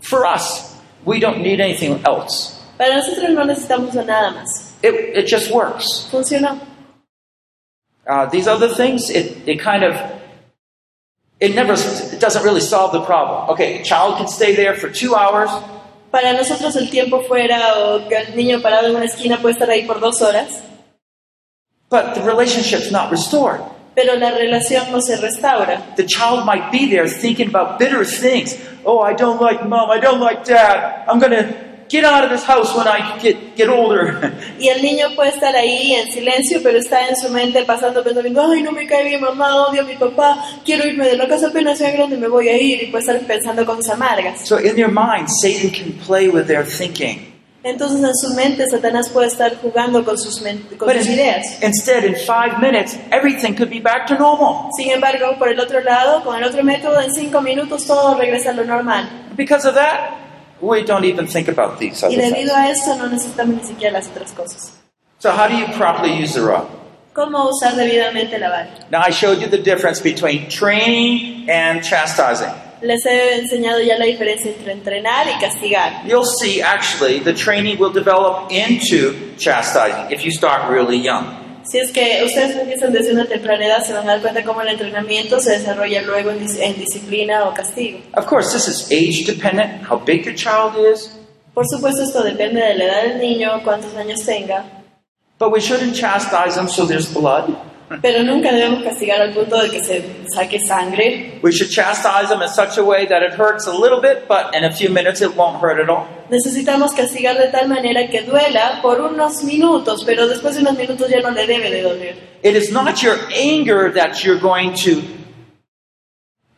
For us, we don't need anything else. Para nosotros no necesitamos nada más. It, it just works. Funcionó. Uh, these other things, it, it kind of it never, it doesn't really solve the problem. Okay, a child can stay there for two hours, Para nosotros el tiempo fuera o que el niño parado en una esquina puede estar ahí por dos horas, but the relationship's not restored. pero la relación no se restaura. The child might be there thinking about bitter things. Oh, I don't like mom. I don't like dad. I'm going to get out of this house when I get, get older. [laughs] Y el niño puede estar ahí en silencio, pero está en su mente pasando pensando, ay, no me cae bien mamá, odio a mi papá, quiero irme de la casa apenas sea grande, me voy a ir, y puede estar pensando cosas amargas. so in your mind, Satan can play with their thinking. Entonces en su mente Satanás puede estar jugando con sus, con But sus ideas. instead, in five minutes, everything could be back to normal. Sin embargo, por el otro lado, con el otro método, en cinco minutos todo regresa a lo normal. Because of that, we don't even think about these other things. debido a esto no necesitamos ni siquiera las otras cosas. So how do you properly use the rod? ¿Cómo usar debidamente la vara? Now, I showed you the difference between training and chastising. Les he enseñado ya la diferencia entre entrenar y castigar. You'll see, actually, the training will develop into chastising if you start really young. Si es que ustedes empiezan desde una temprana edad, se van a dar cuenta cómo el entrenamiento se desarrolla luego en, dis- en disciplina o castigo. Of course, this is age dependent, how big your child is, Por supuesto, esto depende de la edad del niño, cuántos años tenga, but we shouldn't chastise them so there's blood. Pero nunca debemos castigar al punto de que se saque sangre. We should chastise them in such a way that it hurts a little bit, but in a few minutes it won't hurt at all. Necesitamos castigar de tal manera que duela por unos minutos, pero después de unos minutos ya no le debe de doler. It is not your anger that you're going to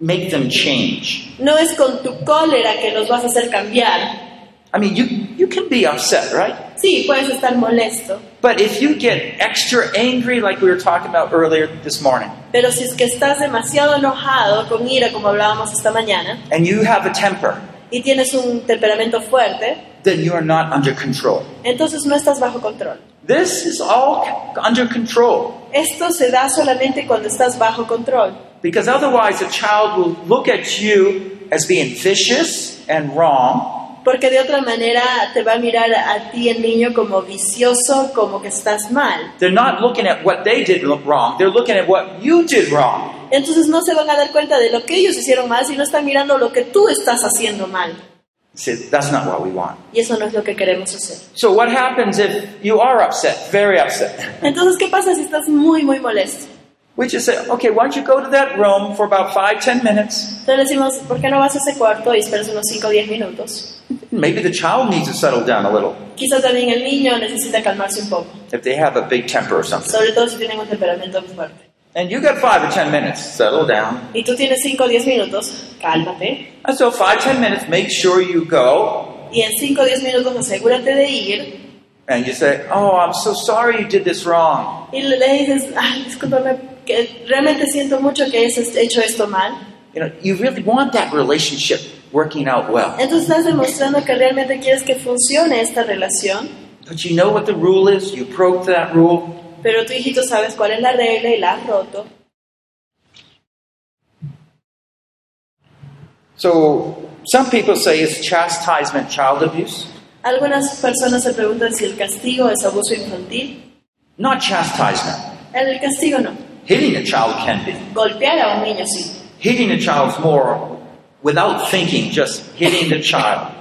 make them change. No es con tu cólera que los vas a hacer cambiar. I mean, you, you can be upset, right? Sí, puedes estar molesto, But if you get extra angry, like we were talking about earlier this morning, pero si es que estás demasiado enojado, con ira, como hablábamos esta mañana, and you have a temper, y tienes un temperamento fuerte, then you are not under control. entonces no estás bajo control. This is all under control. Esto se da solamente cuando estás bajo control, Because otherwise, a child will look at you as being vicious and wrong, porque de otra manera te va a mirar a ti el niño como vicioso, como que estás mal. they're not looking at what they did wrong, they're looking at what you did wrong. Entonces no se van a dar cuenta de lo que ellos hicieron mal, sino están mirando lo que tú estás haciendo mal. See, that's not what we want. Y eso no es lo que queremos hacer. So, what happens if you are upset, very upset? Entonces, ¿qué pasa si estás muy, muy molesto? We just say, okay, why don't you go to that room for about five, ten minutes? Entonces decimos, ¿por qué no vas a ese cuarto y esperas unos 5 o 10 minutos? Maybe the child needs to settle down a little también el niño necesita calmarse un poco, if they have a big temper or something. sobre todo si tienen un temperamento fuerte. And you got five or ten minutes, settle down. Y tú tienes 5 o 10 minutos, cálmate. And so, five, ten minutes, make sure you go Y en 5 o 10 minutos asegúrate de ir and you say, oh, I'm so sorry you did this wrong. y le dices, ay, discúlpame, que realmente siento mucho que hayas hecho esto mal. You know, you really want that relationship working out well. Entonces estás demostrando que realmente quieres que funcione esta relación, But you know what the rule is, you broke that rule. pero tu hijito sabes cuál es la regla y la has roto. So, some people say is chastisement child abuse? Algunas personas se preguntan si el castigo es abuso infantil. Not chastisement. El castigo no. Hitting a child can be. Golpear a un niño sí. Hitting a child's more without thinking, just hitting the child.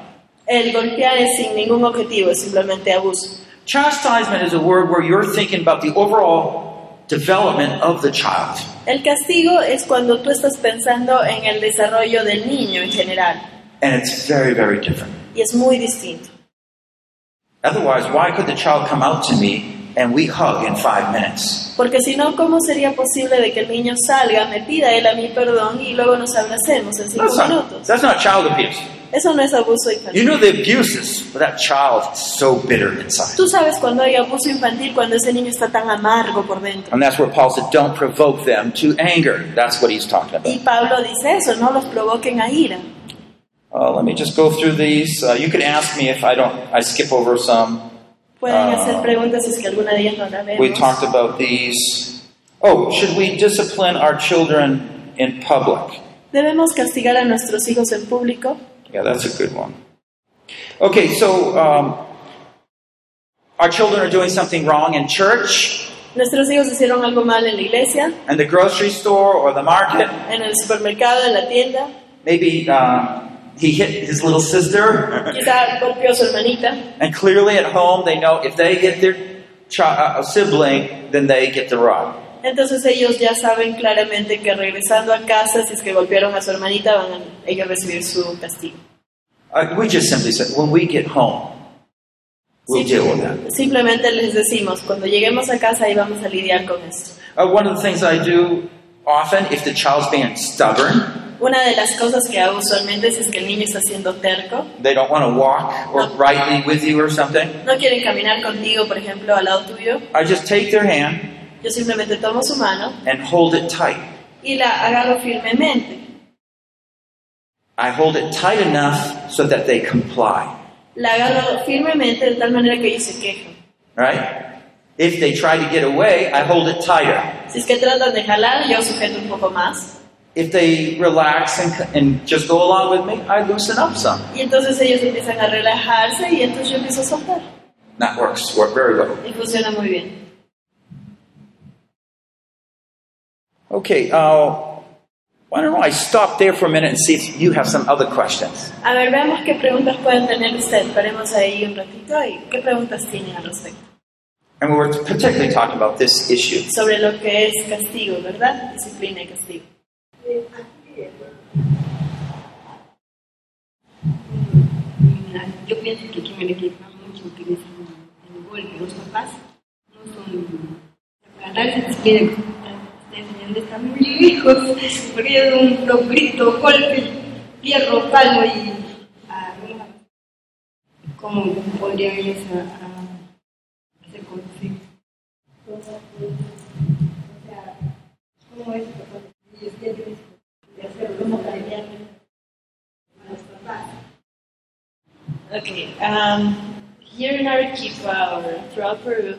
El golpear es sin ningún objetivo, es simplemente abuso. Chastisement is a word where you're thinking about the overall development of the child. El castigo es cuando tú estás pensando en el desarrollo del niño en general And it's very, very different. y es muy distinto. Otherwise, why could the child come out to me and we hug in five minutes? Porque si no, ¿cómo sería posible de que el niño salga, me pida él a mí perdón y luego nos abracemos en cinco That's not, minutos? that's not child abuse. Eso no es abuso You infantil. know the abuses, but that child is so bitter inside. Tú sabes cuando hay abuso infantil, cuando ese niño está tan amargo por dentro. And that's where Paul said, don't provoke them to anger. That's what he's talking Y about. Pablo dice eso, no los provoquen a ira. Uh, let me just go through these. Uh, you can ask me if I don't, I skip over some. Pueden hacer preguntas si es que alguna de ellas no la We talked about these. Oh, should we discipline our children in public? ¿Debemos castigar a nuestros hijos en público? Yeah, that's a good one. Okay, so um, our children are doing something wrong in church. Nuestros hijos hicieron algo mal en la iglesia, and the grocery store or the market. en el supermercado, en la tienda. Maybe uh, he hit his little sister. [laughs] Quizá golpeó a su hermanita. and clearly at home, they know if they hit their chi- uh, sibling, then they get the rod. Entonces ellos ya saben claramente que regresando a casa, si es que golpearon a su hermanita, van a ellos recibir su castigo. Uh, we just simply said, when we get home, we'll deal with that. Simplemente les decimos, cuando lleguemos a casa ahí vamos a lidiar con esto. Uh, one of the things I do often, if the child's being stubborn, Una de las cosas que hago usualmente es, es que el niño está siendo terco, they don't want to walk or rightly with you or something, no quieren caminar contigo, por ejemplo, al lado tuyo, I just take their hand yo simplemente tomo su mano and hold it tight. y la agarro firmemente. I hold it tight enough so that they comply. La agarro firmemente de tal manera que ellos se quejan. Right? If they try to get away, I hold it tighter. Si es que tratan de jalar, yo sujeto un poco más. If they relax and, and just go along with me, I loosen up some. Y entonces ellos empiezan a relajarse y entonces yo empiezo a soltar. That works work very well. Y funciona muy bien. Okay, uh, why don't I stop there for a minute and see if you have some other questions? A ver, veamos qué preguntas pueden tener ustedes. Paremos ahí un ratito y qué preguntas tienen al respecto. And we were particularly talking about this issue. Sobre lo que es castigo, ¿verdad? Disciplina y castigo. Yo pienso que aquí me le equivocan mucho utilizan el golpe. Los papás no son. Para darles disciplina, está enseñando a mis hijos, porque ellos un los grito, golpe, hierro, palo y. ah, ¿Cómo podrían ellos a, a hacer conflicto? O sea, ¿cómo es? ¿Cómo cambiar a los papás? Okay. Um, here in Arequipa or throughout Peru,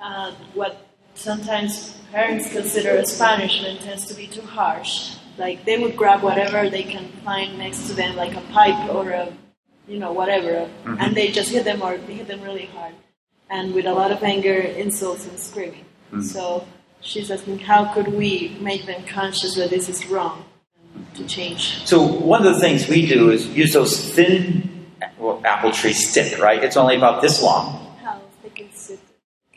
uh, what sometimes parents consider as punishment tends to be too harsh. Like they would grab whatever they can find next to them, like a pipe or a, you know, whatever, and they just hit them or they hit them really hard, and with a lot of anger, insults, and screaming. So she's asking, how could we make them conscious that this is wrong to change? So one of the things we do is use those thin well, apple tree stick, right? It's only about this long. How they can sit.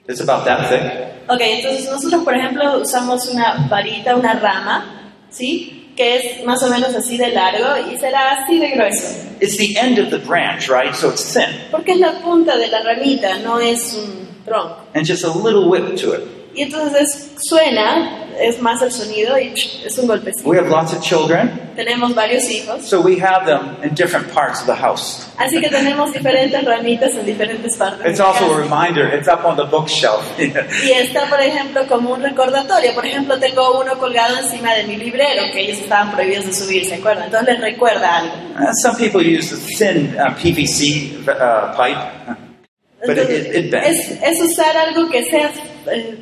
It's about that thick. Ok, entonces nosotros, por ejemplo, usamos una varita, una rama, ¿sí? Que es más o menos así de largo y será así de grueso. It's the end of the branch, right? So it's thin. Porque es la punta de la ramita, no es un tronco. And just a little whip to it. Y entonces es- suena, es más el sonido y es un golpecito. We have lots of children, Tenemos varios hijos, so we have them in different parts of the house. así que tenemos diferentes ramitas en diferentes partes. It's also a reminder, it's up on the bookshelf. [laughs] Y está, por ejemplo, como un recordatorio. Por ejemplo, tengo uno colgado encima de mi librero, que ellos estaban prohibidos de subir, ¿se acuerdan? Entonces les recuerda algo. Uh, some people use the thin uh, PVC uh, pipe, but it, it, it bends. es, es usar algo que sea, eh,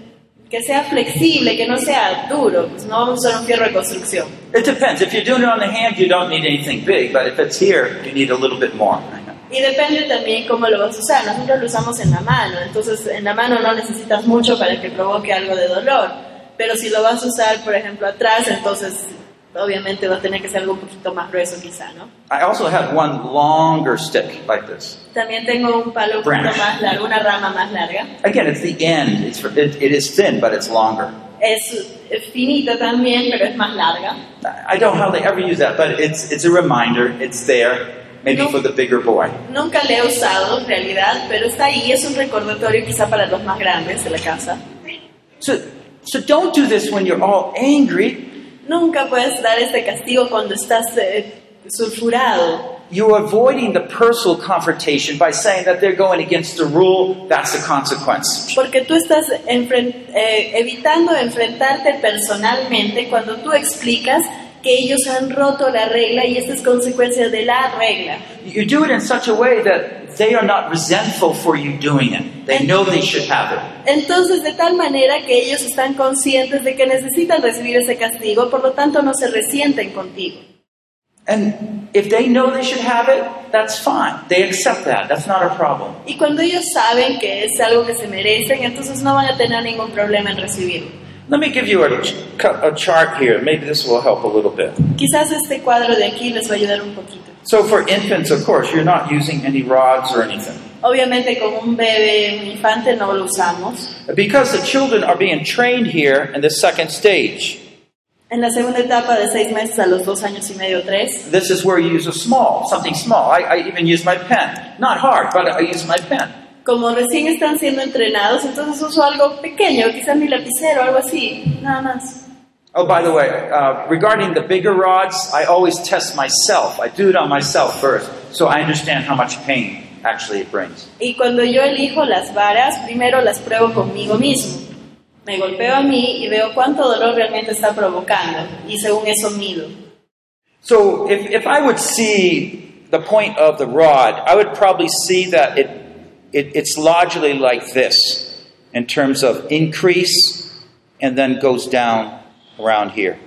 que sea flexible, que no sea duro. Pues no vamos a usar un fierro de construcción. It depends. If you're doing it on the hand, you don't need anything big, but if it's here, you need a little bit more. Y depende también cómo lo vas a usar. Nosotros lo usamos en la mano, entonces en la mano no necesitas mucho para que provoque algo de dolor. Pero si lo vas a usar, por ejemplo, atrás, entonces obviamente va a tener que ser algo un poquito más grueso quizá, ¿no? I also have one longer stick like this. También tengo un palo un poquito más largo, una rama más larga. Again, it's the end. It's, it, it is thin, but it's longer. Es finita también, pero es más larga. I don't hardly ever use that, but it's, it's a reminder. It's there, maybe No. for the bigger boy. Nunca le he usado en realidad, pero está ahí, es un recordatorio quizá para los más grandes de la casa. So, so don't do this when you're all angry. Nunca puedes dar este castigo cuando estás eh, sulfurado. You're avoiding the personal confrontation by saying that they're going against the rule. That's the consequence. Porque tú estás enfren- eh, evitando enfrentarte personalmente cuando tú explicas que ellos han roto la regla y esta es consecuencia de la regla. You do it in such a way that they are not resentful for you doing it. They know they should have it. Entonces, de tal manera que ellos están conscientes de que necesitan recibir ese castigo, por lo tanto no se resienten contigo. And if they know they should have it, that's fine. They accept that. That's not a problem. Y cuando ellos saben que es algo que se merecen, entonces no van a tener ningún problema en recibirlo. Let me give you a, a chart here. Maybe this will help a little bit. Quizás este cuadro de aquí les va a ayudar un poquito. So for infants, of course, you're not using any rods or anything. Obviamente con un bebé, un infante, no lo usamos. Because the children are being trained here in the second stage. En la segunda etapa de seis meses a los dos años y medio, tres, This is where you use a small, something small. I, I even use my pen. Not hard, but I use my pen. Como recién están siendo entrenados, entonces uso algo pequeño, quizás mi lapicero, algo así, nada más. Oh, by the way, uh, regarding the bigger rods, I always test myself. I do it on myself first, so I understand how much pain actually it brings. Y cuando yo elijo las varas, primero las pruebo conmigo mismo. Me golpeo a mí y veo cuánto dolor realmente está provocando, y según eso mido. So if, if I would see the point of the rod, I would probably see that it, it, it's largely like this in terms of increase and then goes down around here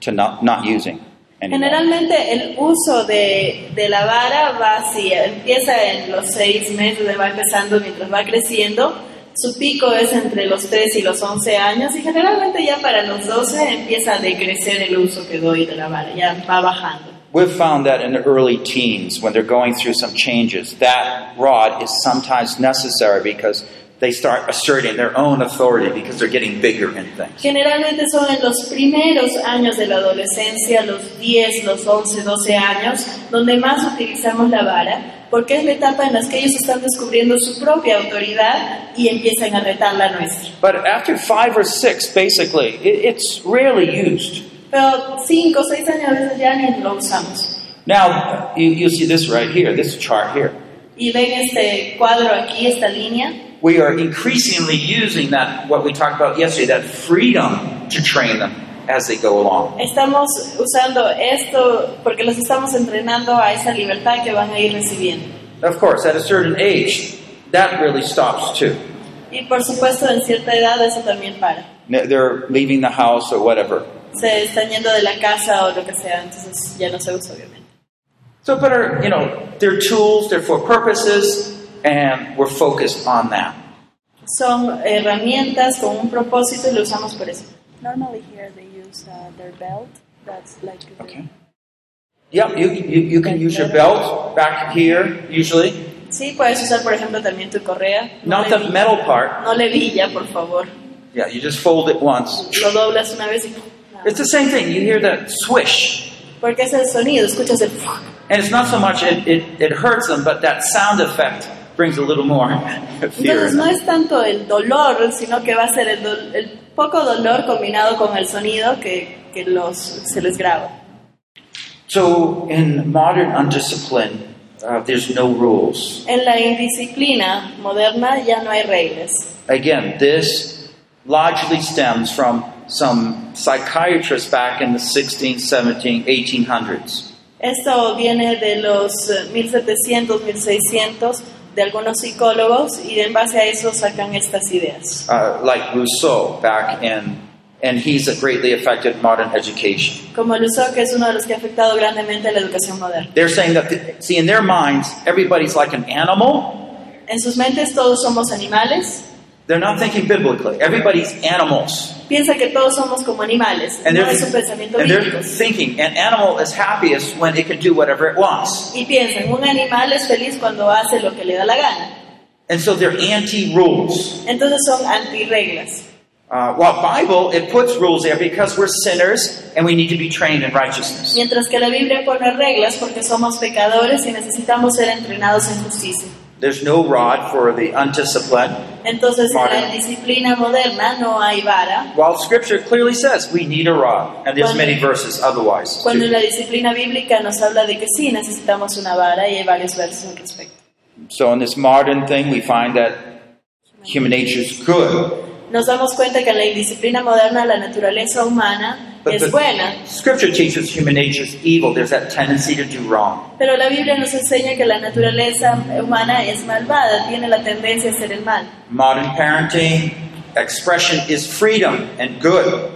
to not, not using anymore. Generalmente el uso de, de la vara va así, empieza en los seis meses, va empezando mientras va creciendo, su pico es entre los 3 y los 11 años y generalmente ya para los 12 empieza a decrecer el uso que doy de la vara, ya va bajando. We've found that in the early teens, when they're going through some changes, that rod is sometimes necessary because they start asserting their own authority because they're getting bigger in things. Generalmente son en los primeros años de la adolescencia, los 10, los 11, 12 años, donde más utilizamos la vara, porque es la etapa en la que ellos están descubriendo su propia autoridad y empiezan a retar la nuestra. But after five or six, basically, it, it's rarely used. Pero 5 o 6 años a veces ya ni lo usamos. Now, you, you see this right here, this chart here. Y ven este cuadro aquí, esta línea. We are increasingly using that, what we talked about yesterday, that freedom to train them as they go along. Estamos usando esto porque los estamos entrenando a esa libertad que van a ir recibiendo. Of course, at a certain age, that really stops too. Y por supuesto, en cierta edad eso también para. They're leaving the house or whatever. Se están yendo de la casa o lo que sea, entonces ya no se usa, obviamente. So, but are, you know, they're tools, they're for purposes, and we're focused on that. Son herramientas con un propósito y lo usamos por eso. Normally here they use uh, their belt. That's like the- Okay. Yep, you, you, you can use your belt back here, usually. Sí, puedes usar, por ejemplo, también tu correa. No, Not le, the vi- metal part. no le villa, por favor. Yeah, you just fold it once. Lo doblas una vez y... no. It's the same thing. You hear that swish. Porque es el sonido, escuchas el... And it's not so much it, it, it hurts them, but that sound effect brings a little more [laughs] fear. Entonces no es tanto el dolor, sino que va a ser el, dol- el poco dolor combinado con el sonido que, que los, se les graba. So in modern undiscipline, uh, there's no rules. En la indisciplina moderna ya no hay reglas. Again, this largely stems from some psychiatrists back in the 16, 17, 1800s. Esto viene de los eh, 1700, 1600 de algunos psicólogos y en base a eso sacan estas ideas. Uh, like Rousseau back in, and he's greatly affected modern education. Como Rousseau, que es uno de los que ha afectado grandemente la educación moderna. They're saying that, the, see, in their minds, everybody's like an animal. En sus mentes todos somos animales. They're not thinking biblically. Everybody's animals. Piensa que todos somos como animales. And No they're, es un pensamiento and they're bíblico. thinking an animal is happiest when it can do whatever it wants. Y piensan, un animal es feliz cuando hace lo que le da la gana. And so they're anti rules. Entonces son antirreglas. Uh, while Bible, it puts rules there because we're sinners and we need to be trained in righteousness. Mientras que la Biblia pone reglas porque somos pecadores y necesitamos ser entrenados en justicia. There's no rod for the undisciplined. Entonces en la disciplina moderna no hay vara, While Scripture clearly says we need a rod, and there's Cuando- many verses otherwise. cuando too. la disciplina bíblica nos habla de que sí necesitamos una vara y hay varios versos al respecto. So in this modern thing, we find that human nature is good. Nos damos cuenta que en la indisciplina moderna la naturaleza humana But es buena, Scripture teaches human nature is evil. There's that tendency to do wrong. pero la Biblia nos enseña que la naturaleza humana es malvada, tiene la tendencia a hacer el mal. Modern parenting expression is freedom and good.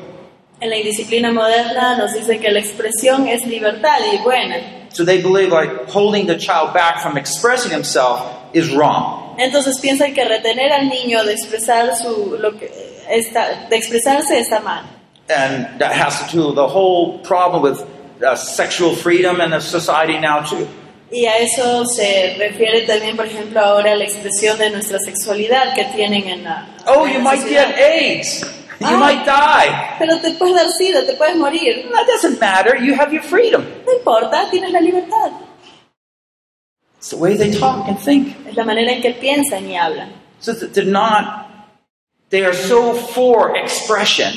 En la indisciplina moderna nos dice que la expresión es libertad y buena. So they believe like holding the child back from expressing himself is wrong. Entonces piensan que retener al niño de expresar su lo que está, de expresarse está mal. And that has to do with the whole problem with uh, sexual freedom in the society now too. Y a eso se refiere también, por ejemplo, ahora la expresión de nuestra sexualidad que tienen en la, Oh, en you la might sociedad. get AIDS. You Ah. might die. Pero te puedes dar sida, te puedes morir. That doesn't matter. You have your freedom. No importa, tienes la libertad. It's the way they talk and think. Es la manera en que piensan y hablan. So that they're not, they are so for expression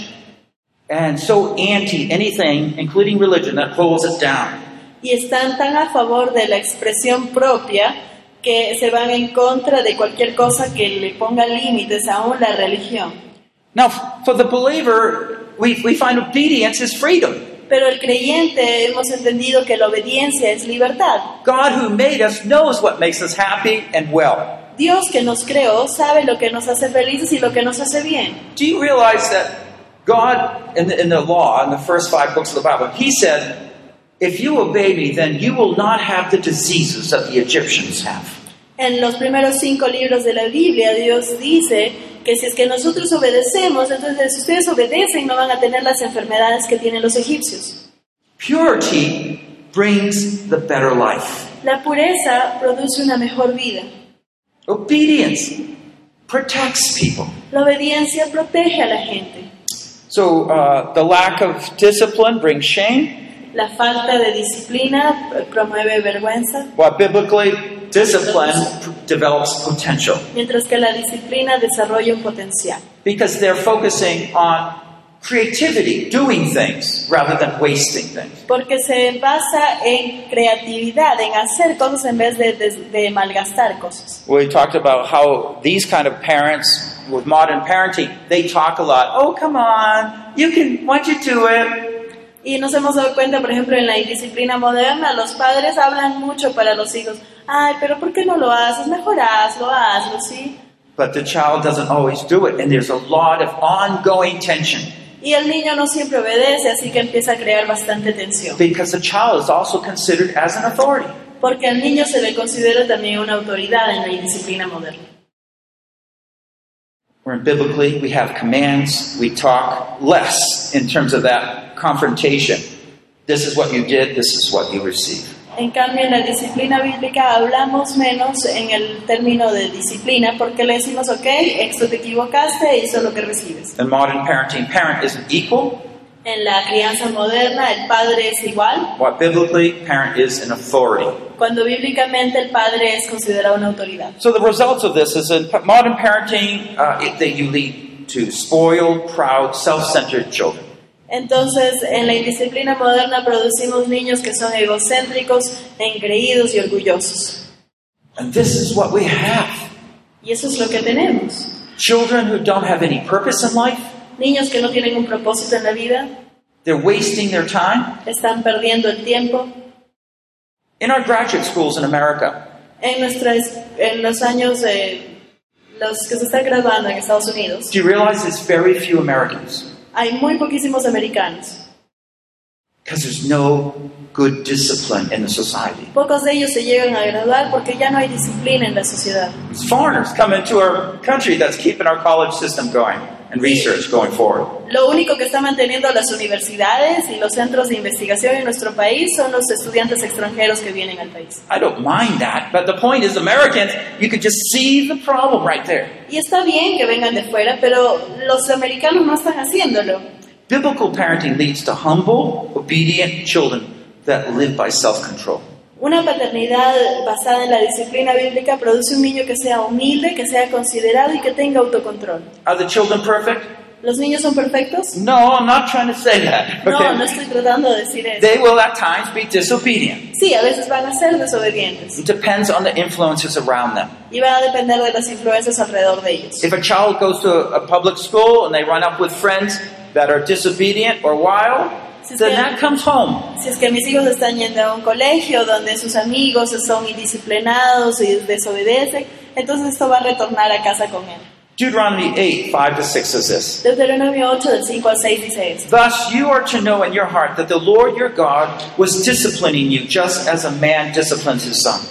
and so anti anything, including religion, that holds it down. Y están tan a favor de la expresión propia que se van en contra de cualquier cosa que le ponga límites, aún la religión. Now, for the believer, we, we find obedience is freedom. Pero el creyente hemos entendido que la obediencia es libertad. God who made us knows what makes us happy and well. Dios que nos creó sabe lo que nos hace felices y lo que nos hace bien. Do you realize that God, in the, in the law, in the first five books of the Bible, He said, if you obey me, then you will not have the diseases that the Egyptians have. En los primeros cinco libros de la Biblia, Dios dice que si es que nosotros obedecemos, entonces si ustedes obedecen no van a tener las enfermedades que tienen los egipcios. Purity brings the better life. La pureza produce una mejor vida. Obedience protects people. La obediencia protege a la gente. So uh, the lack of discipline brings shame. La falta de disciplina promueve vergüenza, While biblically, discipline develops potential mientras que la disciplina desarrolla un potencial. because they're focusing on creativity, doing things rather than wasting things. Porque se basa en creatividad, en hacer cosas en vez de, de- de malgastar cosas. We talked about how these kind of parents with modern parenting, they talk a lot. Oh, come on, you can, why don't you do it? Y nos hemos dado cuenta, por ejemplo, en la indisciplina moderna, los padres hablan mucho para los hijos. Ay, pero ¿por qué no lo haces? Mejor hazlo, hazlo, ¿sí? But the child doesn't always do it, and there's a lot of ongoing tension Y el niño no siempre obedece, así que empieza a crear bastante tensión. because the child is also considered as an authority. Porque al niño se le considera también una autoridad en la indisciplina moderna. Where biblically we have commands, we talk less in terms of that confrontation. This is what you did, this is what you receive. En cambio, en la disciplina bíblica hablamos menos en el término de disciplina porque le decimos, ok, esto te equivocaste eso es lo que recibes. In modern parenting, parent isn't equal. En la crianza moderna, el padre es igual, What biblically, parent is an authority. cuando bíblicamente el padre es considerado una autoridad. So the results of this is in modern parenting, uh, that you lead to spoiled, proud, self-centered children. Entonces, en la indisciplina moderna producimos niños que son egocéntricos, engreídos y orgullosos. And this is what we have. Y eso es lo que tenemos. Children who don't have any purpose in life, Niños que no tienen un propósito en la vida, they're wasting their time. están perdiendo el tiempo. In our graduate schools in America, En, nuestras, en los años de los que se están graduando en Estados Unidos, do you realize there's very few Americans? Hay muy poquísimos americanos. Because there's no good discipline in the society. Pocos de ellos se llegan a graduar porque ya no hay disciplina en la sociedad. It's foreigners come into our country that's keeping our college system going and research going forward. Lo único que está manteniendo las universidades y los centros de investigación en nuestro país son los estudiantes extranjeros que vienen al país. I don't mind that, but the point is, Americans, you could just see the problem right there. Y está bien que vengan de fuera, pero los americanos no están haciéndolo. Biblical parenting leads to humble, obedient children that live by self control. Una paternidad basada en la disciplina bíblica produce un niño que sea humilde, que sea considerado y que tenga autocontrol. Are the children perfect? ¿Los niños son perfectos? No, I'm not trying to say that. No, okay? no estoy tratando de decir eso. They will at times be disobedient. Sí, a veces van a ser desobedientes It depends on the influences around them. y van a depender de las influencias alrededor de ellos. If a child goes to a public school and they run up with friends that are disobedient or wild, then that comes home. Si es que mis hijos están yendo a un colegio donde sus amigos son indisciplinados y desobedecen, entonces esto va a retornar a casa con él. Deuteronomy 8, 5 to 6 says this. Deuteronomio 8 del 5 al 6 dice esto. Thus you are to know in your heart that the Lord your God was disciplining you just as a man disciplines his son.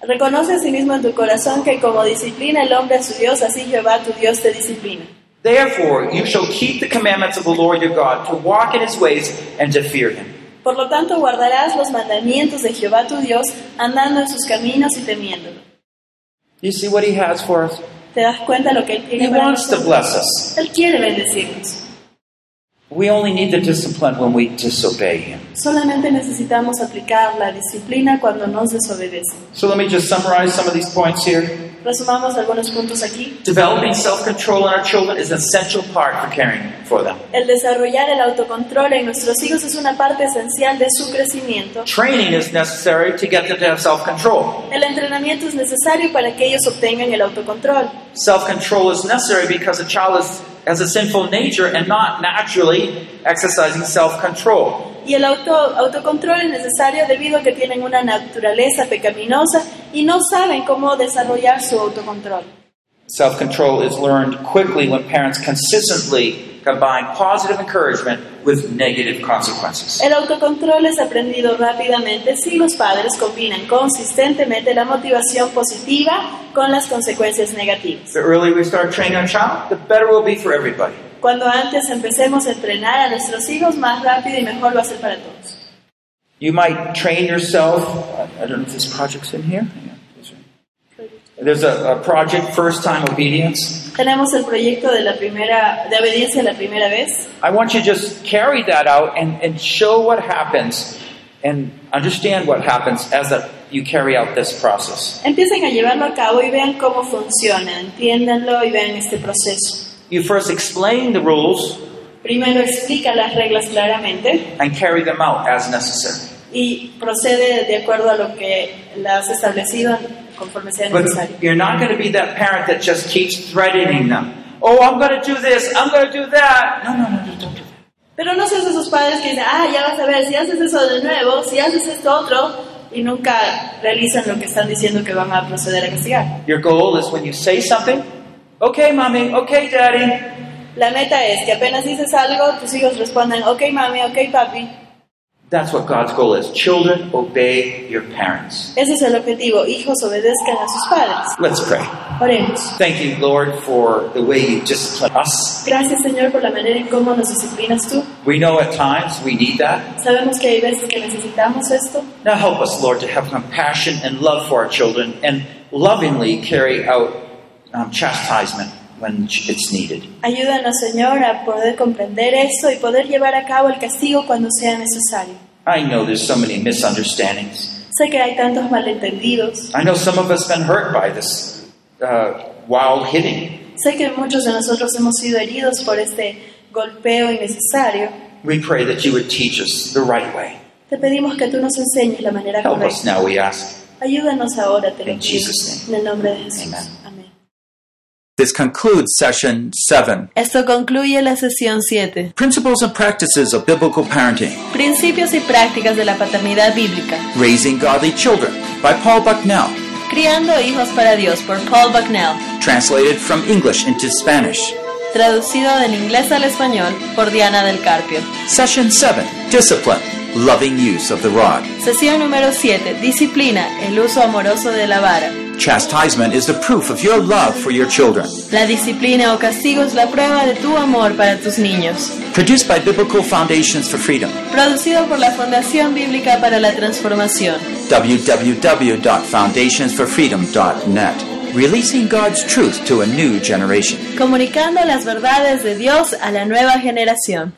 Reconoce asimismo en tu corazón que como disciplina el hombre a su Dios, así Jehová tu Dios te disciplina. Therefore you shall keep the commandments of the Lord your God to walk in his ways and to fear him. Por lo tanto, guardarás los mandamientos de Jehová tu Dios, andando en sus caminos y temiéndolo. You see what he has for us? ¿Te das cuenta lo que Él He para wants to bless us. Él quiere bendecirnos. We only need the discipline when we disobey him. Solamente necesitamos aplicar la disciplina cuando nos desobedecen. So let me just summarize some of these points here. Resumamos algunos puntos aquí. Developing self-control in our children is an essential part for caring for them. El desarrollar el autocontrol en nuestros hijos es una parte esencial de su crecimiento. Training is necessary to get them to have self-control. El entrenamiento es necesario para que ellos obtengan el autocontrol. Self-control is necessary because a child is, has a sinful nature and not naturally exercising self-control. Y el auto, autocontrol es necesario debido a que tienen una naturaleza pecaminosa y no saben cómo desarrollar su autocontrol. Self-control is learned quickly when parents consistently combine positive encouragement with negative consequences. El autocontrol es aprendido rápidamente si los padres combinan consistentemente la motivación positiva con las consecuencias negativas. The earlier we start training our child, the better will be for everybody. Cuando antes empecemos a entrenar a nuestros hijos, más rápido y mejor va a ser para todos. You might train yourself. I don't know if this project's in here. Yeah, it's right. There's a, a project, First Time Obedience. Tenemos el proyecto de la primera de obediencia la primera vez. I want you to just carry that out and, and show what happens and understand what happens as that you carry out this process. Empiecen a llevarlo a cabo y vean cómo funciona, entiéndanlo y vean este proceso. You first explain the rules Primero explica las reglas claramente and carry them out as necessary. y procede de acuerdo a lo que las has establecido conforme sea necesario. But you're not going to be that parent that just keeps threatening them. Oh, I'm going to do this. I'm going to do that. No, no, no, no, don't do that. Pero no seas esos padres que dicen, ah, ya vas a ver, si haces eso de nuevo, si haces esto otro, y nunca realizan lo que están diciendo que van a proceder a castigar. Your goal is when you say something, okay, mommy, okay, daddy. La meta es que apenas dices algo, tus hijos respondan, ok mami, ok papi. That's what God's goal is. Children, obey your parents. Ese es el objetivo, hijos obedezcan a sus padres. Let's pray. Oremos. Thank you, Lord, for the way you discipline us. Gracias Señor por la manera en cómo nos disciplinas tú. We know at times we need that. Sabemos que hay veces que necesitamos esto. Now help us, Lord, to have compassion and love for our children and lovingly carry out um, chastisement when it's needed. Ayúdanos Señor a poder comprender esto y poder llevar a cabo el castigo cuando sea necesario. I know there's so many misunderstandings. Sé que hay tantos malentendidos. I know some of us been hurt by this uh, wild hitting. Sé que muchos de nosotros hemos sido heridos por este golpeo innecesario. We pray that you would teach us the right way. Te pedimos que tú nos enseñes la manera Help us correcta. now, we ask. Ayúdanos ahora, te lo pido. En el nombre de Jesús. Amen. This concludes session 7 Esto concluye la sesión 7. Principles and Practices of Biblical Parenting Principios y prácticas de la paternidad bíblica. Raising Godly Children by Paul Bucknell. Criando hijos para Dios por Paul Bucknell. Translated from English into Spanish. Traducido del inglés al español por Diana del Carpio. Session 7 Discipline. Loving Use of the Rod. Sesión número 7. Disciplina, el uso amoroso de la vara. Chastisement is the proof of your love for your children. La disciplina o castigo es la prueba de tu amor para tus niños. Produced by Biblical Foundations for Freedom. Producido por la Fundación Bíblica para la Transformación. www.foundationsforfreedom.net. Releasing God's truth to a new generation. Comunicando las verdades de Dios a la nueva generación.